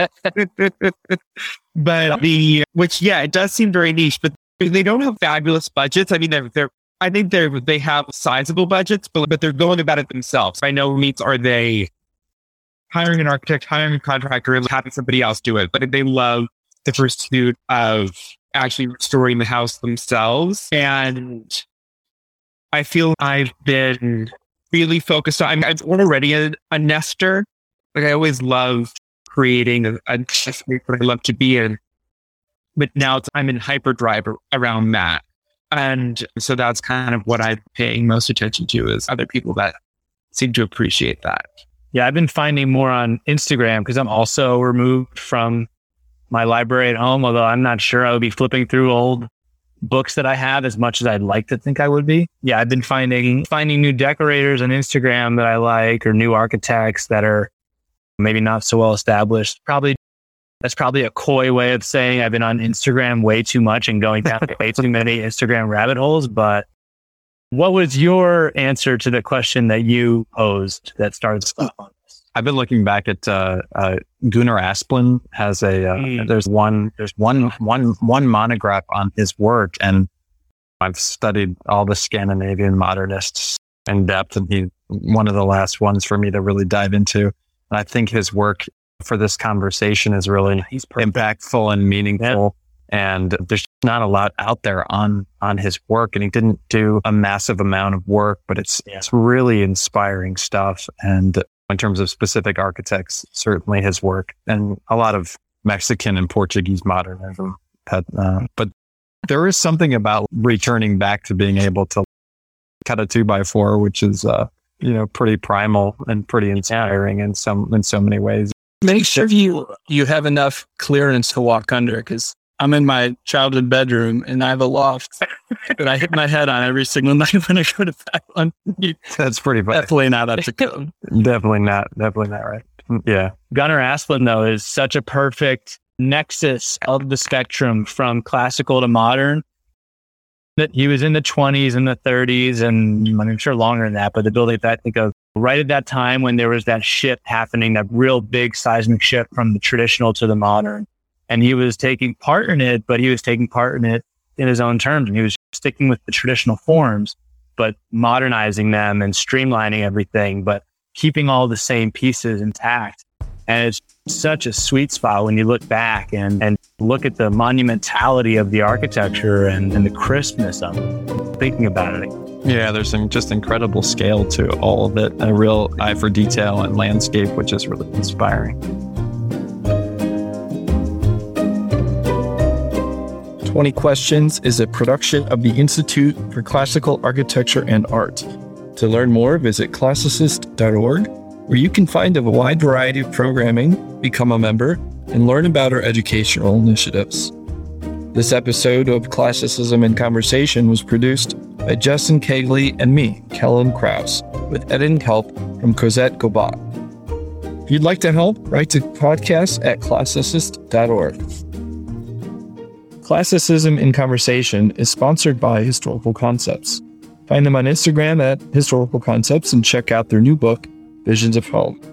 but the which yeah, it does seem very niche, but they don't have fabulous budgets. I mean, they're, they're I think they're they have sizable budgets, but but they're going about it themselves. By no means are they hiring an architect, hiring a contractor, and having somebody else do it. But they love the pursuit of actually restoring the house themselves. And I feel I've been really focused on, I'm, I'm already a, a nester. Like I always love creating a, space that I love to be in. But now I'm in hyperdrive around that. And so that's kind of what I'm paying most attention to is other people that seem to appreciate that.
Yeah, I've been finding more on Instagram because I'm also removed from my library at home, although I'm not sure I would be flipping through old books that I have as much as I'd like to think I would be. Yeah, I've been finding finding new decorators on Instagram that I like or new architects that are maybe not so well established. Probably that's probably a coy way of saying I've been on Instagram way too much and going down way too many Instagram rabbit holes, but what was your answer to the question that you posed that started on this?
I've been looking back at uh, uh, Gunnar Asplund has a uh,
Mm.
there's one there's one one one monograph on his work, and I've studied all the Scandinavian modernists in depth, and he's one of the last ones for me to really dive into. And I think his work for this conversation is really impactful and meaningful. And there's not a lot out there on on his work, and he didn't do a massive amount of work, but it's
Yeah.
it's really inspiring stuff. And in terms of specific architects, certainly his work, and a lot of Mexican and Portuguese modernism. That, uh, but there is something about returning back to being able to cut a two by four, which is uh, you know pretty primal and pretty inspiring in some in so many ways.
Make sure you you have enough clearance to walk under because I'm in my childhood bedroom and I have a loft that I hit my head on every single night when I go to bed. On
That's pretty funny.
definitely not up to code.
Definitely not. Definitely not right. Mm, yeah.
Gunnar Asplund, though, is such a perfect nexus of the spectrum from classical to modern. That he was in the 20s and the 30s, and I'm sure longer than that, but the building that I think of right at that time when there was that shift happening, that real big seismic shift from the traditional to the modern. And he was taking part in it, but he was taking part in it in his own terms, and he was sticking with the traditional forms, but modernizing them and streamlining everything, but keeping all the same pieces intact. And it's such a sweet spot when you look back and, and look at the monumentality of the architecture and, and the crispness of it, thinking about it.
Yeah, there's some just incredible scale to all of it, a real eye for detail and landscape, which is really inspiring.
20 Questions is a production of the Institute for Classical Architecture and Art. To learn more, visit classicist.org, where you can find a wide variety of programming, become a member, and learn about our educational initiatives. This episode of Classicism in Conversation was produced by Justin Kegley and me, Kellen Kraus, with editing help from Cosette Gobat. If you'd like to help, write to podcast at classicist.org. Classicism in Conversation is sponsored by Historical Concepts. Find them on Instagram at Historical Concepts and check out their new book, Visions of Home.